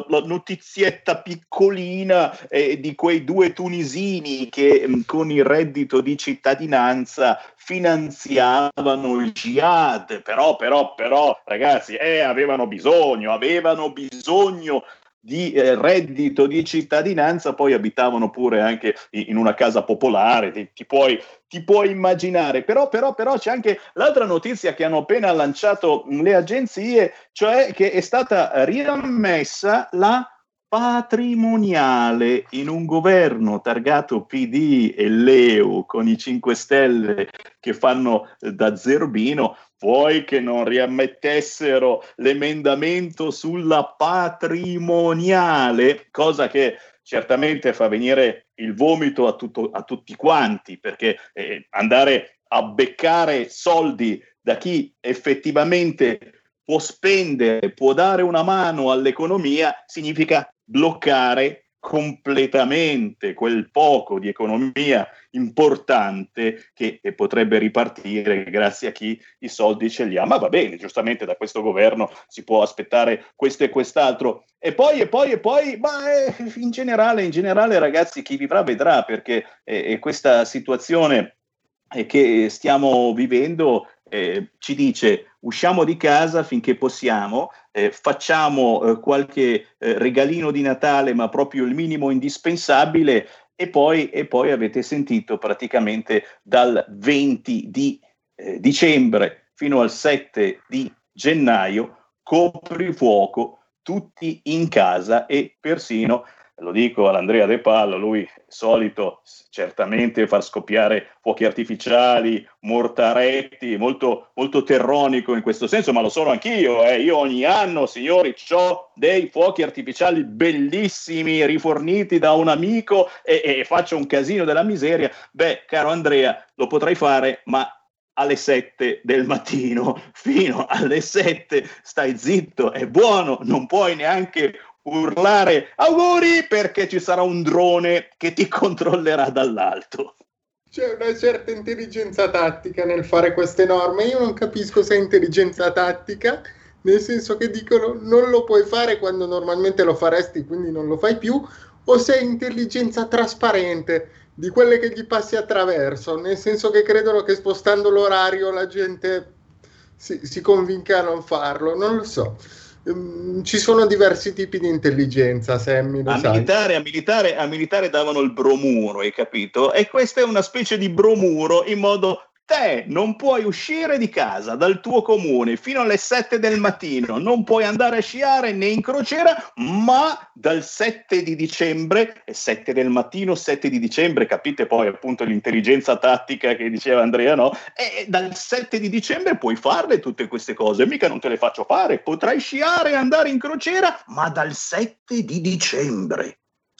F: la, notizietta piccolina eh, di quei due tunisini che mh, con il reddito di cittadinanza finanziavano il jihad, però, però, però, ragazzi, eh, avevano bisogno, avevano bisogno di eh, reddito di cittadinanza, poi abitavano pure anche in una casa popolare, ti, ti, puoi, ti puoi, immaginare. Però, però, però c'è anche l'altra notizia che hanno appena lanciato le agenzie, cioè che è stata riammessa la patrimoniale in un governo targato PD e Leo con i 5 Stelle che fanno da zerbino, vuoi che non riammettessero l'emendamento sulla patrimoniale, cosa che certamente fa venire il vomito a, tutto, a tutti quanti, perché eh, andare a beccare soldi da chi effettivamente può spendere, può dare una mano all'economia, significa bloccare completamente quel poco di economia importante che potrebbe ripartire grazie a chi i soldi ce li ha. Ma va bene, giustamente da questo governo si può aspettare questo e quest'altro. E poi, e poi, e poi, ma eh, in generale, in generale, ragazzi, chi vivrà vedrà perché eh, questa situazione eh, che stiamo vivendo eh, ci dice usciamo di casa finché possiamo, eh, facciamo eh, qualche eh, regalino di Natale, ma proprio il minimo indispensabile, e poi, e poi avete sentito praticamente dal 20 di eh, dicembre fino al 7 di gennaio coprifuoco tutti in casa e persino lo dico all'Andrea De Pallo, lui solito certamente far scoppiare fuochi artificiali, mortaretti, molto, molto terronico in questo senso, ma lo sono anch'io. Eh. Io ogni anno, signori, ho dei fuochi artificiali bellissimi, riforniti da un amico e, e faccio un casino della miseria. Beh, caro Andrea, lo potrei fare, ma alle 7 del mattino fino alle 7 stai zitto, è buono, non puoi neanche urlare auguri perché ci sarà un drone che ti controllerà dall'alto.
G: C'è una certa intelligenza tattica nel fare queste norme. Io non capisco se è intelligenza tattica, nel senso che dicono non lo puoi fare quando normalmente lo faresti, quindi non lo fai più, o se è intelligenza trasparente di quelle che gli passi attraverso, nel senso che credono che spostando l'orario la gente si, si convinca a non farlo. Non lo so. Ehm, ci sono diversi tipi di intelligenza, Sammy.
F: A militare, a, militare, a militare davano il bromuro, hai capito? E questa è una specie di bromuro in modo te non puoi uscire di casa dal tuo comune fino alle 7 del mattino, non puoi andare a sciare né in crociera, ma dal 7 di dicembre, 7 del mattino, 7 di dicembre, capite poi appunto l'intelligenza tattica che diceva Andrea, no? E dal 7 di dicembre puoi farle tutte queste cose, mica non te le faccio fare, potrai sciare e andare in crociera, ma dal 7 di dicembre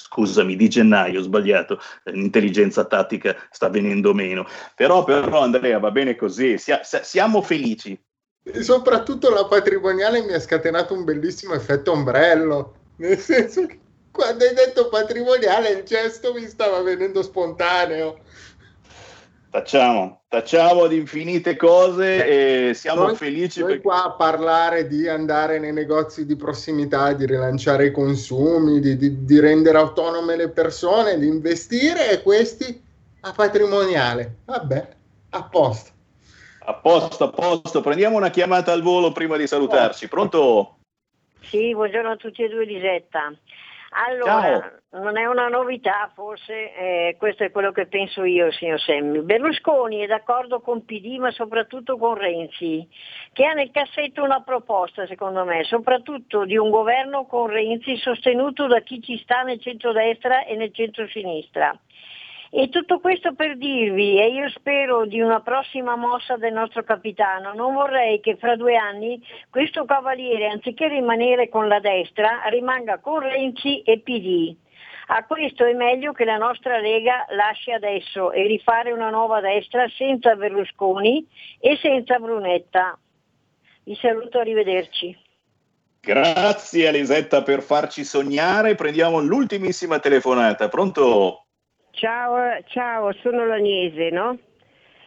F: scusami, di gennaio, ho sbagliato, l'intelligenza tattica sta venendo meno. Però, però Andrea, va bene così, Sia, siamo felici.
G: Soprattutto la patrimoniale mi ha scatenato un bellissimo effetto ombrello, nel senso che quando hai detto patrimoniale il gesto mi stava venendo spontaneo.
F: Facciamo, facciamo di infinite cose e siamo
G: noi,
F: felici.
G: Noi
F: perché...
G: qua a parlare di andare nei negozi di prossimità, di rilanciare i consumi, di, di, di rendere autonome le persone, di investire e questi a patrimoniale. Vabbè, a posto.
F: A posto, a posto. Prendiamo una chiamata al volo prima di salutarci. Pronto?
K: Sì, buongiorno a tutti e due, Lisetta. Allora, Ciao. non è una novità, forse eh, questo è quello che penso io, signor Semmi. Berlusconi è d'accordo con PD, ma soprattutto con Renzi, che ha nel cassetto una proposta, secondo me, soprattutto di un governo con Renzi sostenuto da chi ci sta nel centro-destra e nel centro-sinistra. E tutto questo per dirvi, e io spero di una prossima mossa del nostro capitano, non vorrei che fra due anni questo cavaliere, anziché rimanere con la destra, rimanga con Renzi e PD. A questo è meglio che la nostra Lega lasci adesso e rifare una nuova destra senza Berlusconi e senza Brunetta. Vi saluto, arrivederci.
F: Grazie Elisetta per farci sognare. Prendiamo l'ultimissima telefonata. Pronto?
L: Ciao, ciao, sono l'Agnese, no?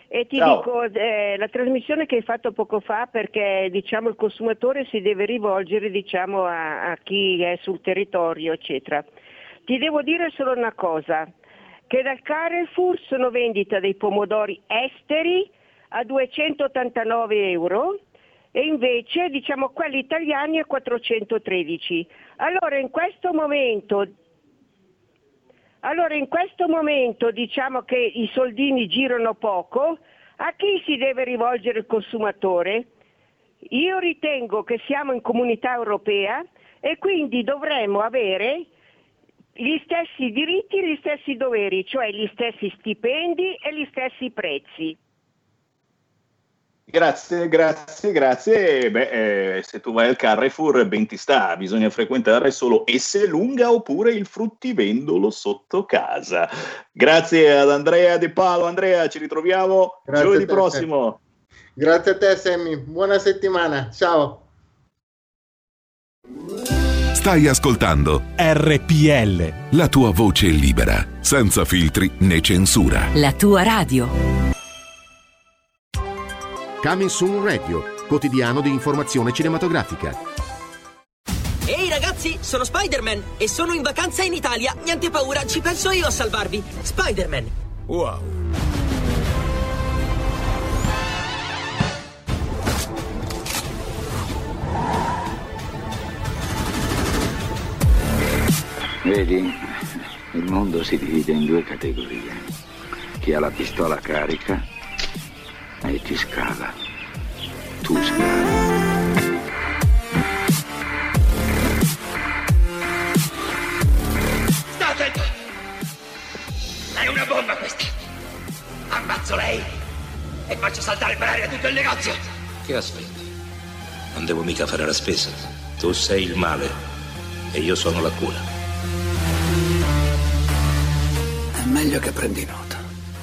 L: E ti
F: Ciao.
L: dico, eh, la trasmissione che hai fatto poco fa, perché diciamo, il consumatore si deve rivolgere diciamo, a, a chi è sul territorio, eccetera. Ti devo dire solo una cosa, che dal Carrefour sono vendita dei pomodori esteri a 289 euro e invece diciamo, quelli italiani a 413. Allora in questo momento allora in questo momento diciamo che i soldini girano poco, a chi si deve rivolgere il consumatore? Io ritengo che siamo in comunità europea e quindi dovremmo avere gli stessi diritti e gli stessi doveri, cioè gli stessi stipendi e gli stessi prezzi.
F: Grazie, grazie, grazie. Beh, eh, se tu vai al Carrefour ben ti sta, bisogna frequentare solo esse lunga oppure il fruttivendolo sotto casa. Grazie ad Andrea De Palo. Andrea, ci ritroviamo
G: Grazie
F: giovedì
G: te,
F: prossimo.
G: Grazie a te Sammy, buona settimana, ciao.
M: Stai ascoltando
N: RPL.
M: la tua voce libera, senza filtri né censura.
O: La tua radio.
P: Coming Soon Radio, quotidiano di informazione cinematografica.
Q: Ehi ragazzi, sono Spider-Man e sono in vacanza in Italia. Niente paura, ci penso io a salvarvi. Spider-Man.
N: Wow.
R: Vedi, il mondo si divide in due categorie. Chi ha la pistola carica e chi scava. Tu scavi.
S: Sta attento! È una bomba questa! Ammazzo lei e faccio saltare per aria tutto il negozio!
T: Che aspetti? Non devo mica fare la spesa. Tu sei il male e io sono la cura.
U: È meglio che prendi nota.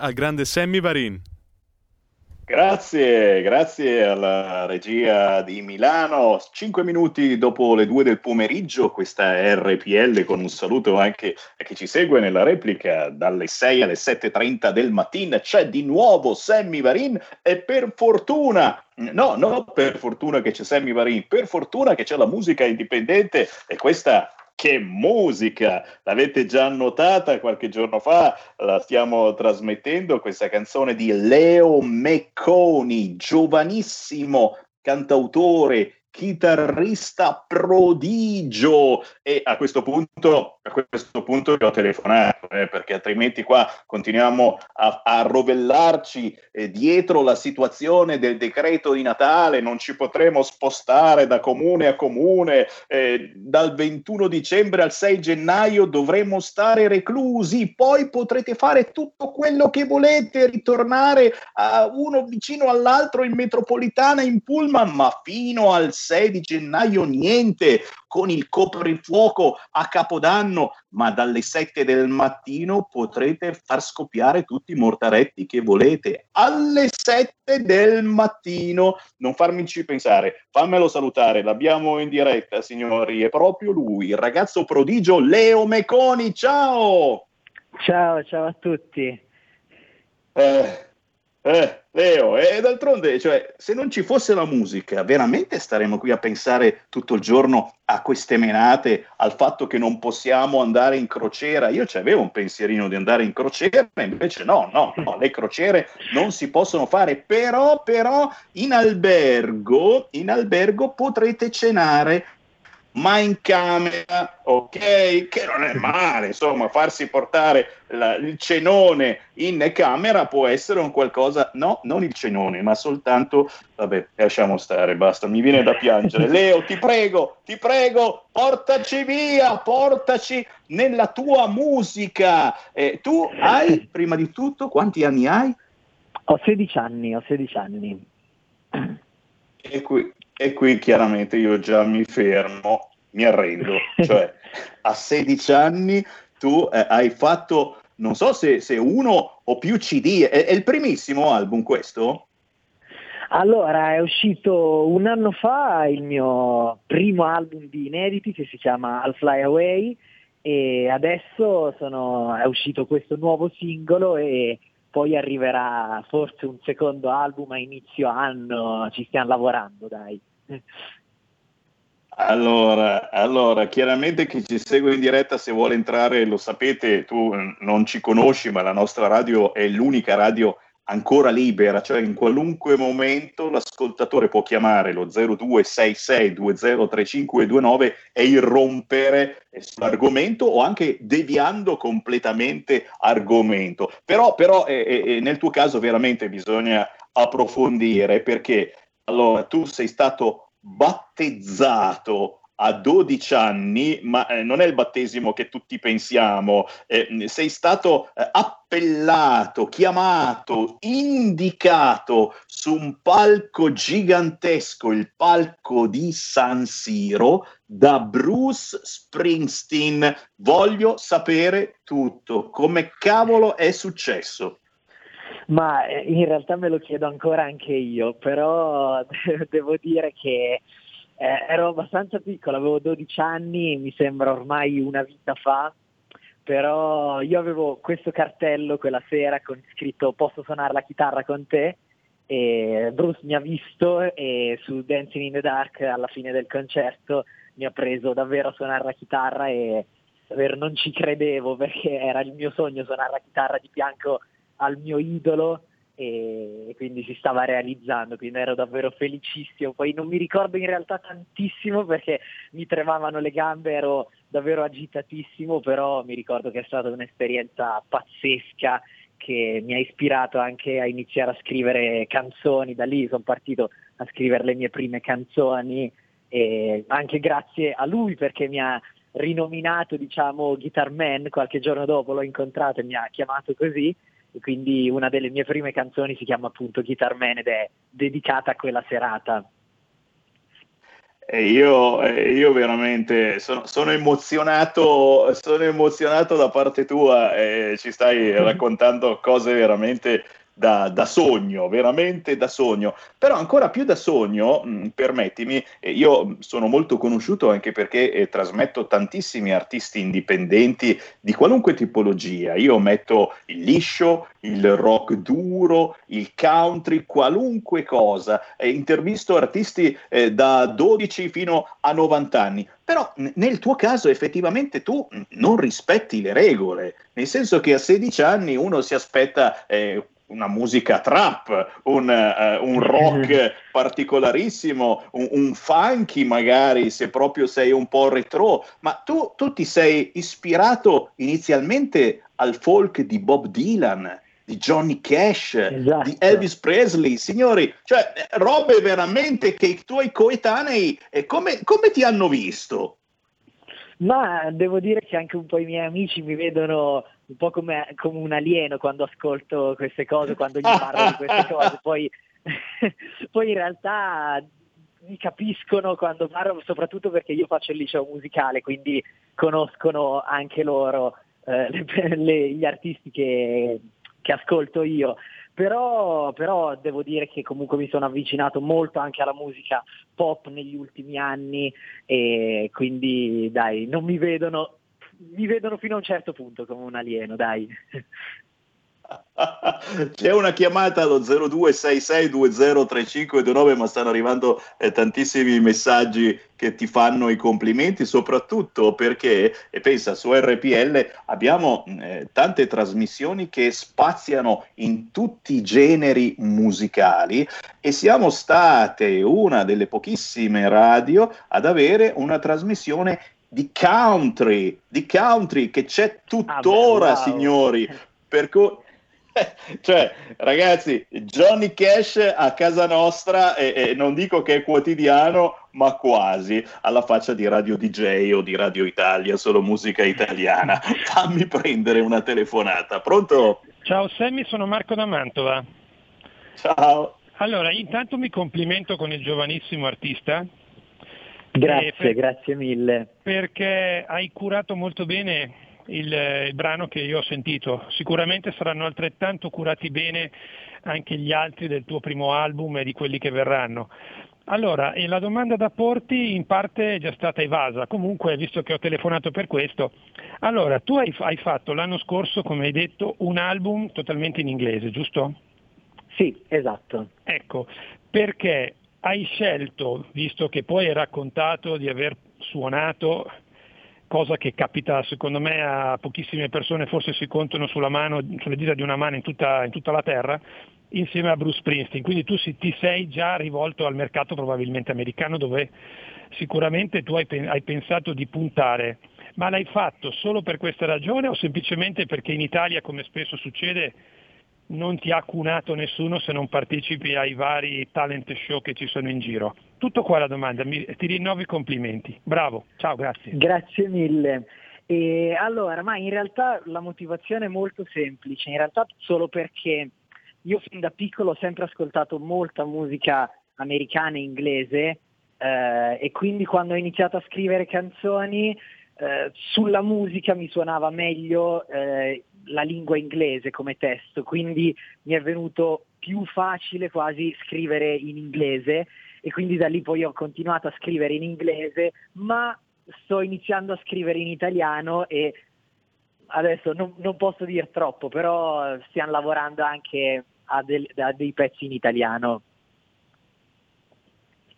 N: Al grande Sammy Varin.
F: Grazie, grazie alla regia di Milano. Cinque minuti dopo le due del pomeriggio, questa RPL con un saluto anche a chi ci segue nella replica dalle 6 alle 7.30 del mattino. C'è di nuovo Sammy Varin e per fortuna, no, non per fortuna che c'è Sammy Varin, per fortuna che c'è la musica indipendente e questa che musica! L'avete già notata qualche giorno fa, la stiamo trasmettendo, questa canzone di Leo Mecconi, giovanissimo cantautore, chitarrista prodigio. E a questo punto, a questo punto vi ho telefonato eh, perché altrimenti qua continuiamo a, a rovellarci eh, dietro la situazione del decreto di Natale, non ci potremo spostare da comune a comune, eh, dal 21 dicembre al 6 gennaio dovremo stare reclusi, poi potrete fare tutto quello che volete, ritornare a uno vicino all'altro in metropolitana, in pullman, ma fino al 6 di gennaio niente, con il coprifuoco a Capodanno, ma dalle 7 del mattino potrete far scoppiare tutti i mortaretti che volete. Alle 7 del mattino, non farmici pensare, fammelo salutare, l'abbiamo in diretta, signori, è proprio lui, il ragazzo prodigio Leo Meconi, ciao!
V: Ciao, ciao a tutti.
F: Eh, eh, Leo, e d'altronde, cioè, se non ci fosse la musica, veramente staremmo qui a pensare tutto il giorno a queste menate, al fatto che non possiamo andare in crociera. Io avevo un pensierino di andare in crociera, invece no, no, no, le crociere non si possono fare, però, però in albergo, in albergo potrete cenare ma in camera, ok? Che non è male, insomma, farsi portare la, il cenone in camera può essere un qualcosa, no, non il cenone, ma soltanto, vabbè, lasciamo stare, basta, mi viene da piangere. Leo, ti prego, ti prego, portaci via, portaci nella tua musica. Eh, tu hai, prima di tutto, quanti anni hai?
V: Ho 16 anni, ho 16 anni.
F: E qui, e qui chiaramente io già mi fermo, mi arrendo. Cioè, a 16 anni tu eh, hai fatto, non so se, se, uno o più CD, è, è il primissimo album questo?
V: Allora, è uscito un anno fa il mio primo album di inediti che si chiama I'll Fly Away e adesso sono, è uscito questo nuovo singolo e poi arriverà forse un secondo album a inizio anno, ci stiamo lavorando, dai.
F: Allora, allora, chiaramente chi ci segue in diretta, se vuole entrare, lo sapete, tu non ci conosci, ma la nostra radio è l'unica radio ancora libera, cioè in qualunque momento l'ascoltatore può chiamare lo 0266203529 e irrompere sull'argomento o anche deviando completamente argomento. Però, però eh, eh, nel tuo caso veramente bisogna approfondire perché allora tu sei stato battezzato a 12 anni, ma eh, non è il battesimo che tutti pensiamo, eh, sei stato eh, appellato, chiamato, indicato su un palco gigantesco, il palco di San Siro, da Bruce Springsteen. Voglio sapere tutto, come cavolo è successo?
V: Ma eh, in realtà me lo chiedo ancora anche io, però devo dire che eh, ero abbastanza piccola, avevo 12 anni, mi sembra ormai una vita fa, però io avevo questo cartello quella sera con scritto posso suonare la chitarra con te? e Bruce mi ha visto e su Dancing in the Dark alla fine del concerto mi ha preso davvero a suonare la chitarra e davvero non ci credevo perché era il mio sogno suonare la chitarra di fianco al mio idolo e quindi si stava realizzando, quindi ero davvero felicissimo. Poi non mi ricordo in realtà tantissimo perché mi tremavano le gambe, ero davvero agitatissimo, però mi ricordo che è stata un'esperienza pazzesca che mi ha ispirato anche a iniziare a scrivere canzoni, da lì sono partito a scrivere le mie prime canzoni e anche grazie a lui perché mi ha rinominato diciamo Guitar Man. Qualche giorno dopo l'ho incontrato e mi ha chiamato così e quindi una delle mie prime canzoni si chiama appunto Guitar Man ed è dedicata a quella serata.
F: E io, io veramente sono, sono, emozionato, sono emozionato da parte tua e ci stai raccontando cose veramente da, da, sogno, veramente da sogno, però ancora più da sogno, mh, mm, permettimi, eh, io sono molto conosciuto anche perché eh, trasmetto tantissimi artisti indipendenti di qualunque tipologia, io metto il liscio, il rock duro, il country, qualunque cosa, eh, intervisto artisti eh, da 12 fino a 90 anni, però nel tuo caso effettivamente tu non rispetti le regole, nel senso che a 16 anni uno si aspetta eh, una musica trap, un, uh, un rock particolarissimo, un, un, funky magari se proprio sei un po' retro, ma tu, tu ti sei ispirato inizialmente al folk di Bob Dylan, di Johnny Cash, esatto. di Elvis Presley, signori, cioè robe veramente che i tuoi coetanei eh, come, come ti hanno visto?
V: Ma devo dire che anche un po' i miei amici mi vedono un po' come, come un alieno quando ascolto queste cose, quando gli parlo di queste cose, poi, poi in realtà mi capiscono quando parlo, soprattutto perché io faccio il liceo musicale, quindi conoscono anche loro eh, le, le, gli artisti che, che ascolto io. Però, però, devo dire che comunque mi sono avvicinato molto anche alla musica pop negli ultimi anni e quindi dai, non mi vedono mi vedono fino a un certo punto come un alieno, dai.
F: C'è una chiamata allo 0266203529, ma stanno arrivando eh, tantissimi messaggi che ti fanno i complimenti, soprattutto perché, e pensa, su RPL abbiamo eh, tante trasmissioni che spaziano in tutti i generi musicali e siamo state una delle pochissime radio ad avere una trasmissione di country, di country che c'è tuttora, ah, wow. signori. Per cui cioè, ragazzi, Johnny Cash a casa nostra, e, e, non dico che è quotidiano, ma quasi alla faccia di Radio DJ o di Radio Italia, solo musica italiana. Fammi prendere una telefonata. Pronto?
W: Ciao Sammy, sono Marco da Mantova.
F: Ciao.
W: Allora, intanto mi complimento con il giovanissimo artista.
V: Grazie, per, grazie mille.
W: Perché hai curato molto bene il, il brano che io ho sentito. Sicuramente saranno altrettanto curati bene anche gli altri del tuo primo album e di quelli che verranno. Allora, la domanda da porti in parte è già stata evasa, comunque visto che ho telefonato per questo. Allora, tu hai, hai, fatto l'anno scorso, come hai detto, un album totalmente in inglese, giusto?
V: Sì, esatto.
W: Ecco, perché hai scelto, visto che poi hai raccontato di aver suonato cosa che capita secondo me a pochissime persone, forse si contano sulla mano, sulle dita di una mano in tutta, in tutta la terra, insieme a Bruce Springsteen. Quindi tu si, ti sei già rivolto al mercato probabilmente americano dove sicuramente tu hai, hai pensato di puntare. Ma l'hai fatto solo per questa ragione o semplicemente perché in Italia, come spesso succede, non ti ha cunato nessuno se non partecipi ai vari talent show che ci sono in giro. Tutto qua la domanda, mi, ti rinnovo i complimenti. Bravo, ciao, grazie.
V: Grazie mille. E allora, ma in realtà la motivazione è molto semplice, in realtà solo perché io fin da piccolo ho sempre ascoltato molta musica americana e inglese eh, e quindi quando ho iniziato a scrivere canzoni eh, sulla musica mi suonava meglio eh, la lingua inglese come testo, quindi mi è venuto più facile quasi scrivere in inglese e quindi da lì poi ho continuato a scrivere in inglese, ma sto iniziando a scrivere in italiano e adesso non, non posso dire troppo, però stiamo lavorando anche a, del, a dei pezzi in italiano.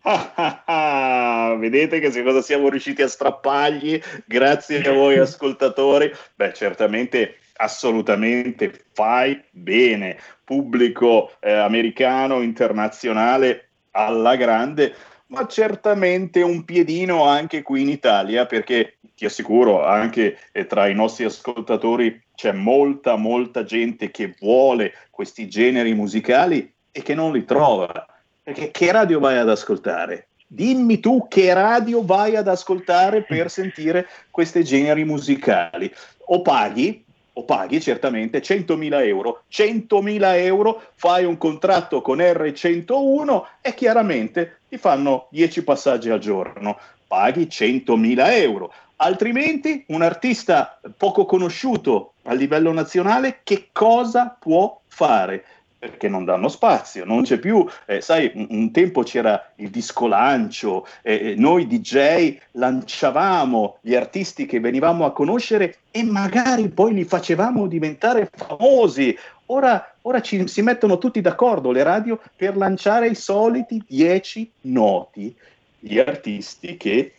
F: vedete che cosa siamo riusciti a strappargli grazie a voi ascoltatori beh certamente assolutamente fai bene, pubblico eh, americano, internazionale alla grande, ma certamente un piedino anche qui in Italia, perché ti assicuro, anche eh, tra i nostri ascoltatori c'è molta, molta gente che vuole questi generi musicali e che non li trova. Perché che radio vai ad ascoltare? Dimmi tu che radio vai ad ascoltare per sentire questi generi musicali. O paghi o paghi certamente 100.000 euro. 100.000 euro, fai un contratto con R101 e chiaramente ti fanno 10 passaggi al giorno. Paghi 100.000 euro. Altrimenti un artista poco conosciuto a livello nazionale che cosa può fare? Perché non danno spazio, non c'è più, eh, sai, un, un, tempo c'era il disco lancio, eh, noi DJ lanciavamo gli artisti che venivamo a conoscere e magari poi li facevamo diventare famosi. Ora, ora ci, si mettono tutti d'accordo le radio per lanciare i soliti dieci noti, gli artisti che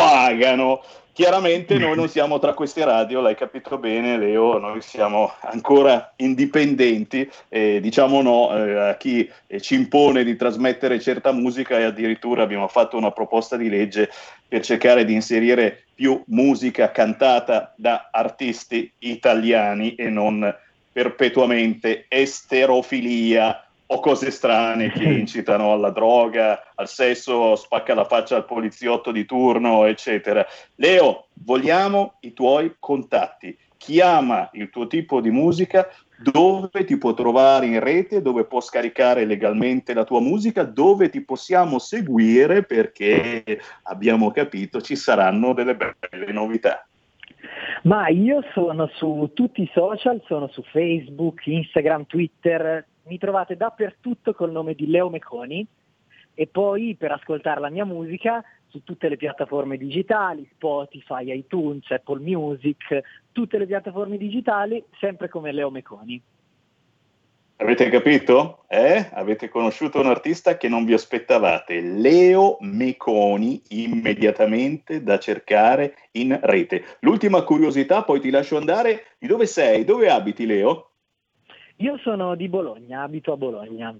F: pagano. Chiaramente noi non siamo tra queste radio, l'hai capito bene Leo, noi siamo ancora indipendenti e diciamo no eh, a chi eh, ci impone di trasmettere certa musica e addirittura abbiamo fatto una proposta di legge per cercare di inserire più musica cantata da artisti italiani e non perpetuamente esterofilia o cose strane che incitano alla droga, al sesso, spacca la faccia al poliziotto di turno, eccetera. Leo, vogliamo i tuoi contatti. Chiama il tuo tipo di musica, dove ti può trovare in rete, dove può scaricare legalmente la tua musica, dove ti possiamo seguire perché abbiamo capito ci saranno delle belle novità.
V: Ma io sono su tutti i social, sono su Facebook, Instagram, Twitter, mi trovate dappertutto col nome di Leo Meconi e poi per ascoltare la mia musica su tutte le piattaforme digitali, Spotify, iTunes, Apple Music, tutte le piattaforme digitali, sempre come Leo Meconi.
F: Avete capito? Eh? Avete conosciuto un artista che non vi aspettavate, Leo Meconi, immediatamente da cercare in rete. L'ultima curiosità, poi ti lascio andare. Di dove sei? Dove abiti, Leo?
V: Io sono di Bologna, abito a Bologna.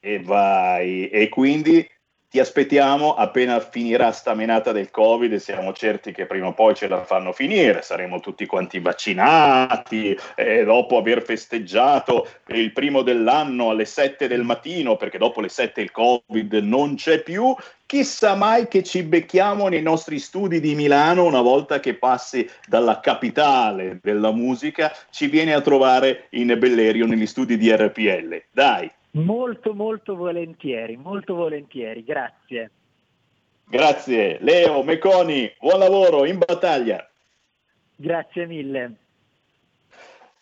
F: E vai, e quindi ti aspettiamo appena finirà sta menata del Covid siamo certi che prima o poi ce la fanno finire, saremo tutti quanti vaccinati e dopo aver festeggiato il primo dell'anno alle 7 del mattino, perché dopo le 7 il Covid non c'è più, chissà mai che ci becchiamo nei nostri studi di Milano una volta che passi dalla capitale della musica, ci viene a trovare in Bellerio negli studi di RPL. Dai!
V: Molto, molto volentieri, molto volentieri, grazie.
F: Grazie. Leo, Meconi, buon lavoro, in battaglia.
V: Grazie mille.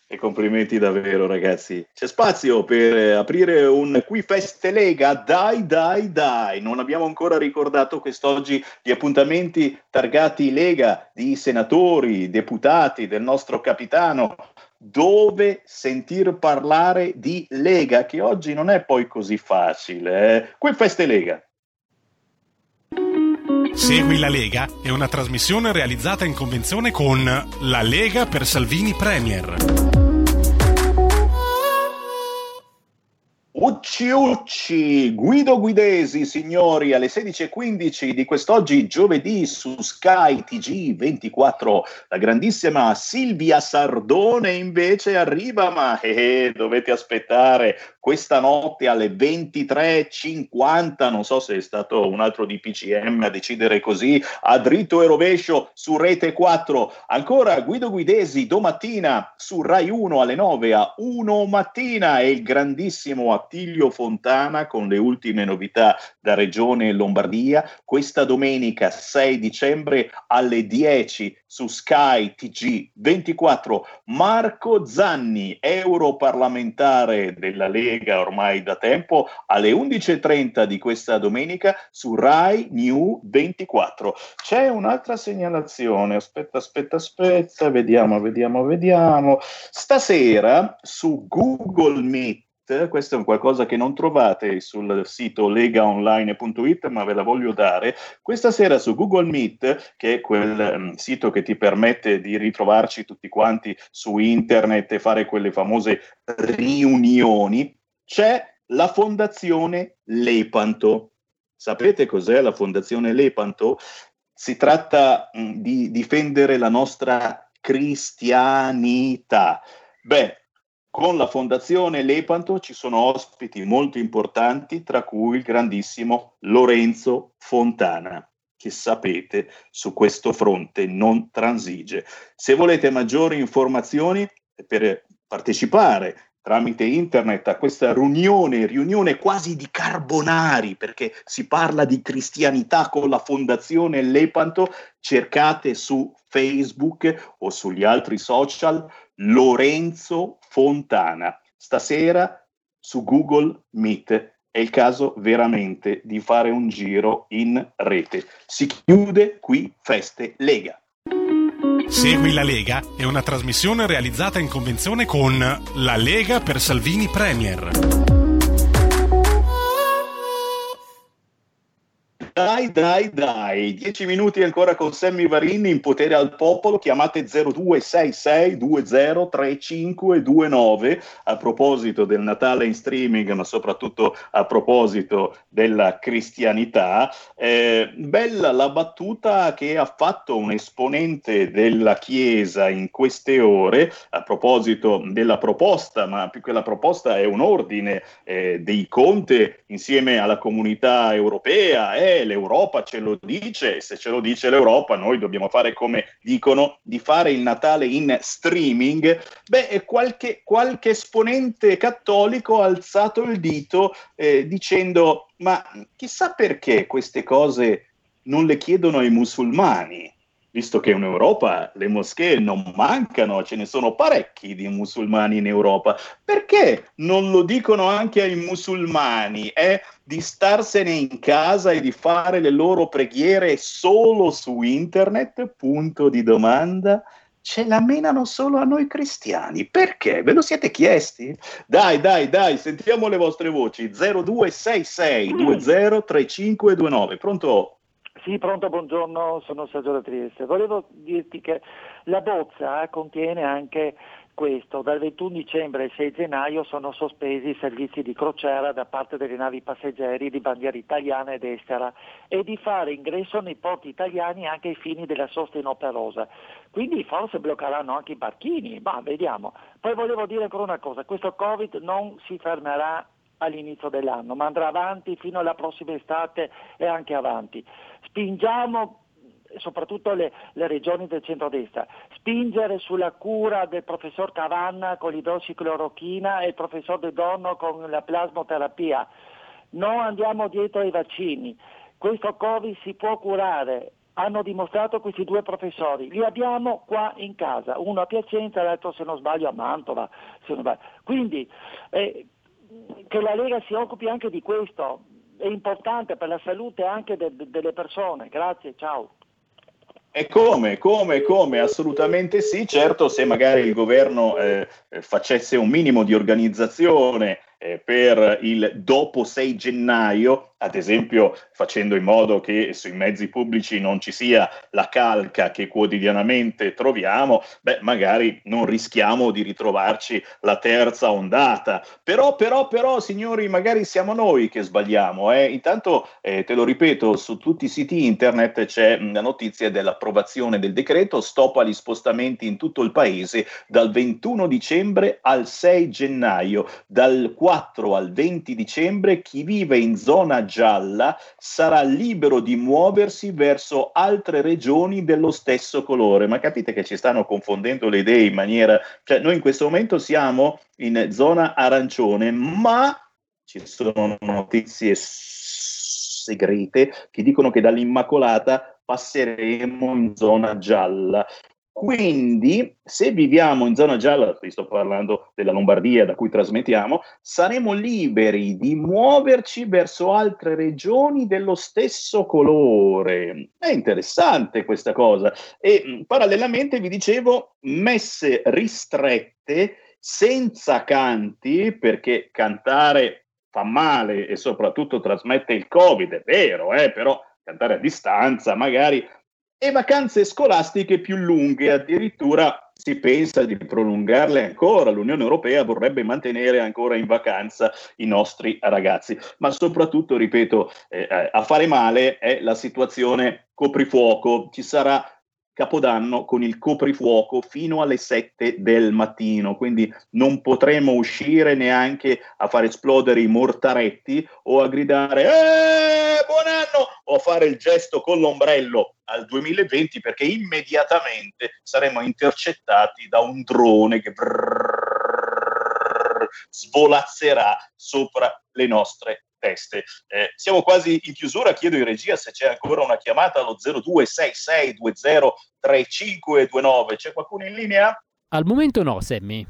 F: E complimenti davvero ragazzi. C'è spazio per aprire un Qui Feste Lega? Dai, dai, dai. Non abbiamo ancora ricordato quest'oggi gli appuntamenti targati Lega di senatori, deputati, del nostro capitano dove sentir parlare di Lega, che oggi non è poi così facile. Eh? Qui Feste Lega.
X: Segui la Lega è una trasmissione realizzata in convenzione con La Lega per Salvini Premier.
F: Ucci Ucci, Guido Guidesi, signori, alle 16.15 di quest'oggi, giovedì, su Sky TG24. La grandissima Silvia Sardone invece arriva, ma eh, dovete aspettare questa notte alle 23.50. Non so se è stato un altro DPCM a decidere così, a dritto e rovescio su Rete 4. Ancora Guido Guidesi domattina su Rai 1 alle 9 a 1 mattina e il grandissimo Attilio Fontana con le ultime novità da Regione Lombardia. Questa domenica 6 dicembre alle 10 su Sky TG 24 Marco Zanni, europarlamentare della Lega ormai da tempo, alle 11.30 di questa domenica su Rai New 24. C'è un'altra segnalazione, aspetta, aspetta, aspetta, vediamo, vediamo, vediamo. Stasera su Google Meet questo è un qualcosa che non trovate sul sito legaonline.it, ma ve la voglio dare. Questa sera su Google Meet, che è quel um, sito che ti permette di ritrovarci tutti quanti su internet e fare quelle famose riunioni, c'è la Fondazione Lepanto. Sapete cos'è la Fondazione Lepanto? Si tratta mh, di difendere la nostra cristianità. Beh, con la Fondazione Lepanto ci sono ospiti molto importanti, tra cui il grandissimo Lorenzo Fontana, che sapete su questo fronte non transige. Se volete maggiori informazioni per partecipare tramite internet a questa riunione, riunione quasi di carbonari, perché si parla di cristianità con la Fondazione Lepanto, cercate su Facebook o sugli altri social Lorenzo Fontana. Stasera su Google Meet è il caso veramente di fare un giro in rete. Si chiude qui Feste Lega.
X: Segui la Lega è una trasmissione realizzata in convenzione con La Lega per Salvini Premier.
F: Dai, dai, dai, dieci minuti ancora con Sammy Varini in potere al popolo, chiamate 0266203529 a proposito del Natale in streaming, ma soprattutto a proposito della cristianità. Eh, bella la battuta che ha fatto un esponente della Chiesa in queste ore a proposito della proposta, ma più che la proposta è un ordine eh, dei Conte insieme alla comunità europea. Eh, l'Europa ce lo dice, se ce lo dice l'Europa noi dobbiamo fare come dicono, di fare il Natale in streaming, beh, qualche, qualche esponente cattolico ha alzato il dito eh, dicendo ma chissà perché queste cose non le chiedono ai musulmani visto che in Europa le moschee non mancano, ce ne sono parecchi di musulmani in Europa, perché non lo dicono anche ai musulmani? Eh? Di starsene in casa e di fare le loro preghiere solo su internet? Punto di domanda. ce la menano solo a noi cristiani. Perché? Ve lo siete chiesti? Dai, dai, dai, sentiamo le vostre voci. 0266 203529. Pronto?
Y: Sì, pronto, buongiorno, sono Sergio da Trieste. Volevo dirti che la bozza contiene anche questo, dal 21 dicembre al 6 gennaio sono sospesi i servizi di crociera da parte delle navi passeggeri di bandiera italiana ed estera e di fare ingresso nei porti italiani anche ai fini della sosta inoperosa. Quindi forse bloccheranno anche i barchini, ma vediamo. Poi volevo dire ancora una cosa, questo Covid non si fermerà all'inizio dell'anno, ma andrà avanti fino alla prossima estate e anche avanti. Spingiamo soprattutto le, le, regioni del centro-destra, spingere sulla cura del professor Cavanna con l'idrossiclorochina e il professor De Donno con la plasmoterapia. Non andiamo dietro ai vaccini. Questo Covid si può curare. Hanno dimostrato questi due professori. Li abbiamo qua in casa, uno a Piacenza e l'altro, se non sbaglio, a Mantova. Sbaglio. Quindi eh, che la Lega si occupi anche di questo, è importante per la salute anche de- de- delle persone. Grazie, ciao.
F: E come, come, come? Assolutamente sì, certo se magari il governo eh, facesse un minimo di organizzazione eh, per il dopo 6 gennaio, ad esempio facendo in modo che sui mezzi pubblici non ci sia la calca che quotidianamente troviamo, beh, magari non rischiamo di ritrovarci la terza ondata. Però, però, però, signori, magari siamo noi che sbagliamo. Eh? Intanto, eh, te lo ripeto, su tutti i siti internet c'è la notizia dell'approvazione del decreto, stop agli spostamenti in tutto il paese dal 21 dicembre al 6 gennaio, dal 4 al 20 dicembre chi vive in zona gialla sarà libero di muoversi verso altre regioni dello stesso colore. Ma capite che ci stanno confondendo le idee in maniera... Cioè noi in questo momento siamo in zona arancione, ma ci sono notizie segrete che dicono che dall'Immacolata passeremo in zona gialla. Quindi, se viviamo in zona gialla, vi sto parlando della Lombardia da cui trasmettiamo, saremo liberi di muoverci verso altre regioni dello stesso colore. È interessante questa cosa. E parallelamente vi dicevo, messe ristrette, senza canti, perché cantare fa male e soprattutto trasmette il Covid, è vero, eh, però cantare a distanza magari e vacanze scolastiche più lunghe, addirittura si pensa di prolungarle ancora, l'Unione Europea vorrebbe mantenere ancora in vacanza i nostri ragazzi, ma soprattutto, ripeto, eh, a fare male è la situazione coprifuoco, ci sarà Capodanno con il coprifuoco fino alle 7 del mattino, quindi non potremo uscire neanche a far esplodere i mortaretti o a gridare eh, buon anno! o a fare il gesto con l'ombrello al 2020 perché immediatamente saremo intercettati da un drone che brrr, svolazzerà sopra le nostre teste. Eh, siamo quasi in chiusura, chiedo in regia se c'è ancora una chiamata allo 0266203529. C'è qualcuno in linea?
Z: Al momento no, Sammy.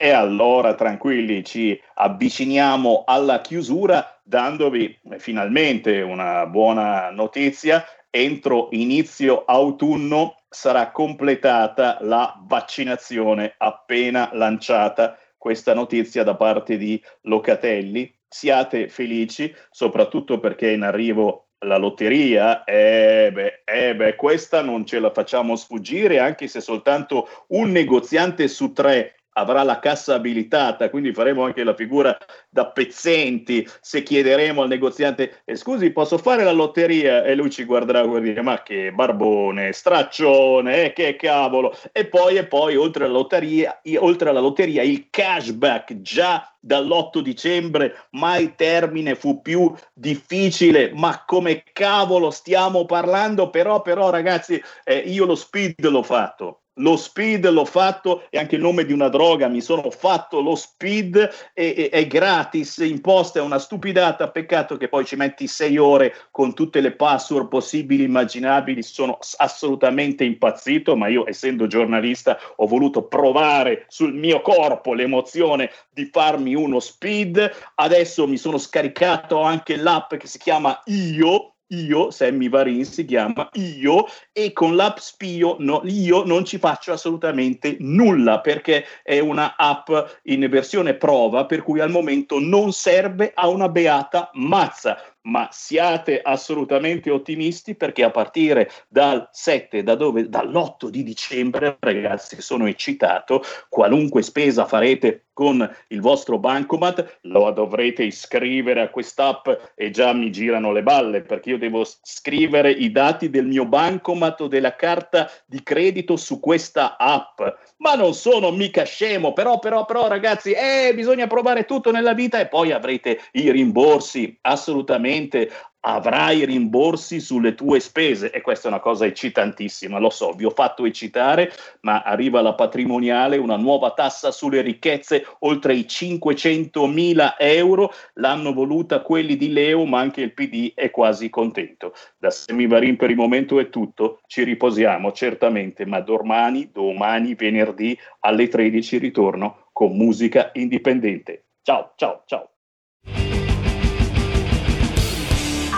F: E allora tranquilli, ci avviciniamo alla chiusura dandovi eh, finalmente una buona notizia. Entro inizio autunno sarà completata la vaccinazione appena lanciata questa notizia da parte di Locatelli siate felici, soprattutto perché è in arrivo la lotteria, eh beh, eh beh, questa non ce la facciamo sfuggire, anche se soltanto un negoziante su tre avrà la cassa abilitata, quindi faremo anche la figura da pezzenti se chiederemo al negoziante eh, scusi posso fare la lotteria? E lui ci guarderà e dire ma che barbone, straccione, eh, che cavolo. E poi e poi oltre alla lotteria, oltre alla lotteria il cashback già dall'8 dicembre mai termine fu più difficile. Ma come cavolo stiamo parlando? Però però ragazzi eh, io lo speed l'ho fatto lo speed l'ho fatto è anche il nome di una droga, mi sono fatto lo speed, è, è, gratis, imposta, è una stupidata, peccato che poi ci metti sei ore con tutte le password possibili, immaginabili, sono assolutamente impazzito, ma io essendo giornalista ho voluto provare sul mio corpo l'emozione di farmi uno speed, adesso mi sono scaricato anche l'app che si chiama Io, io, Sammy Varin si chiama io e con l'app Spio no, io non ci faccio assolutamente nulla perché è una app in versione prova per cui al momento non serve a una beata mazza ma siate assolutamente ottimisti perché a partire dal 7, da dove, dall'8 di dicembre, ragazzi, sono eccitato, qualunque spesa farete con il vostro bancomat, lo dovrete iscrivere a quest'app e già mi girano le balle perché io devo scrivere i dati del mio bancomat o della carta di credito su questa app. Ma non sono mica scemo, però, però, però, ragazzi, eh, bisogna provare tutto nella vita e poi avrete i rimborsi assolutamente avrai rimborsi sulle tue spese e questa è una cosa eccitantissima, lo so, vi ho fatto eccitare, ma arriva la patrimoniale, una nuova tassa sulle ricchezze oltre i 500 mila euro, l'hanno voluta quelli di Leo, ma anche il PD è quasi contento. Da Semivarin per il momento è tutto, ci riposiamo certamente, ma domani, domani, venerdì alle 13 ritorno con musica indipendente. Ciao, ciao, ciao.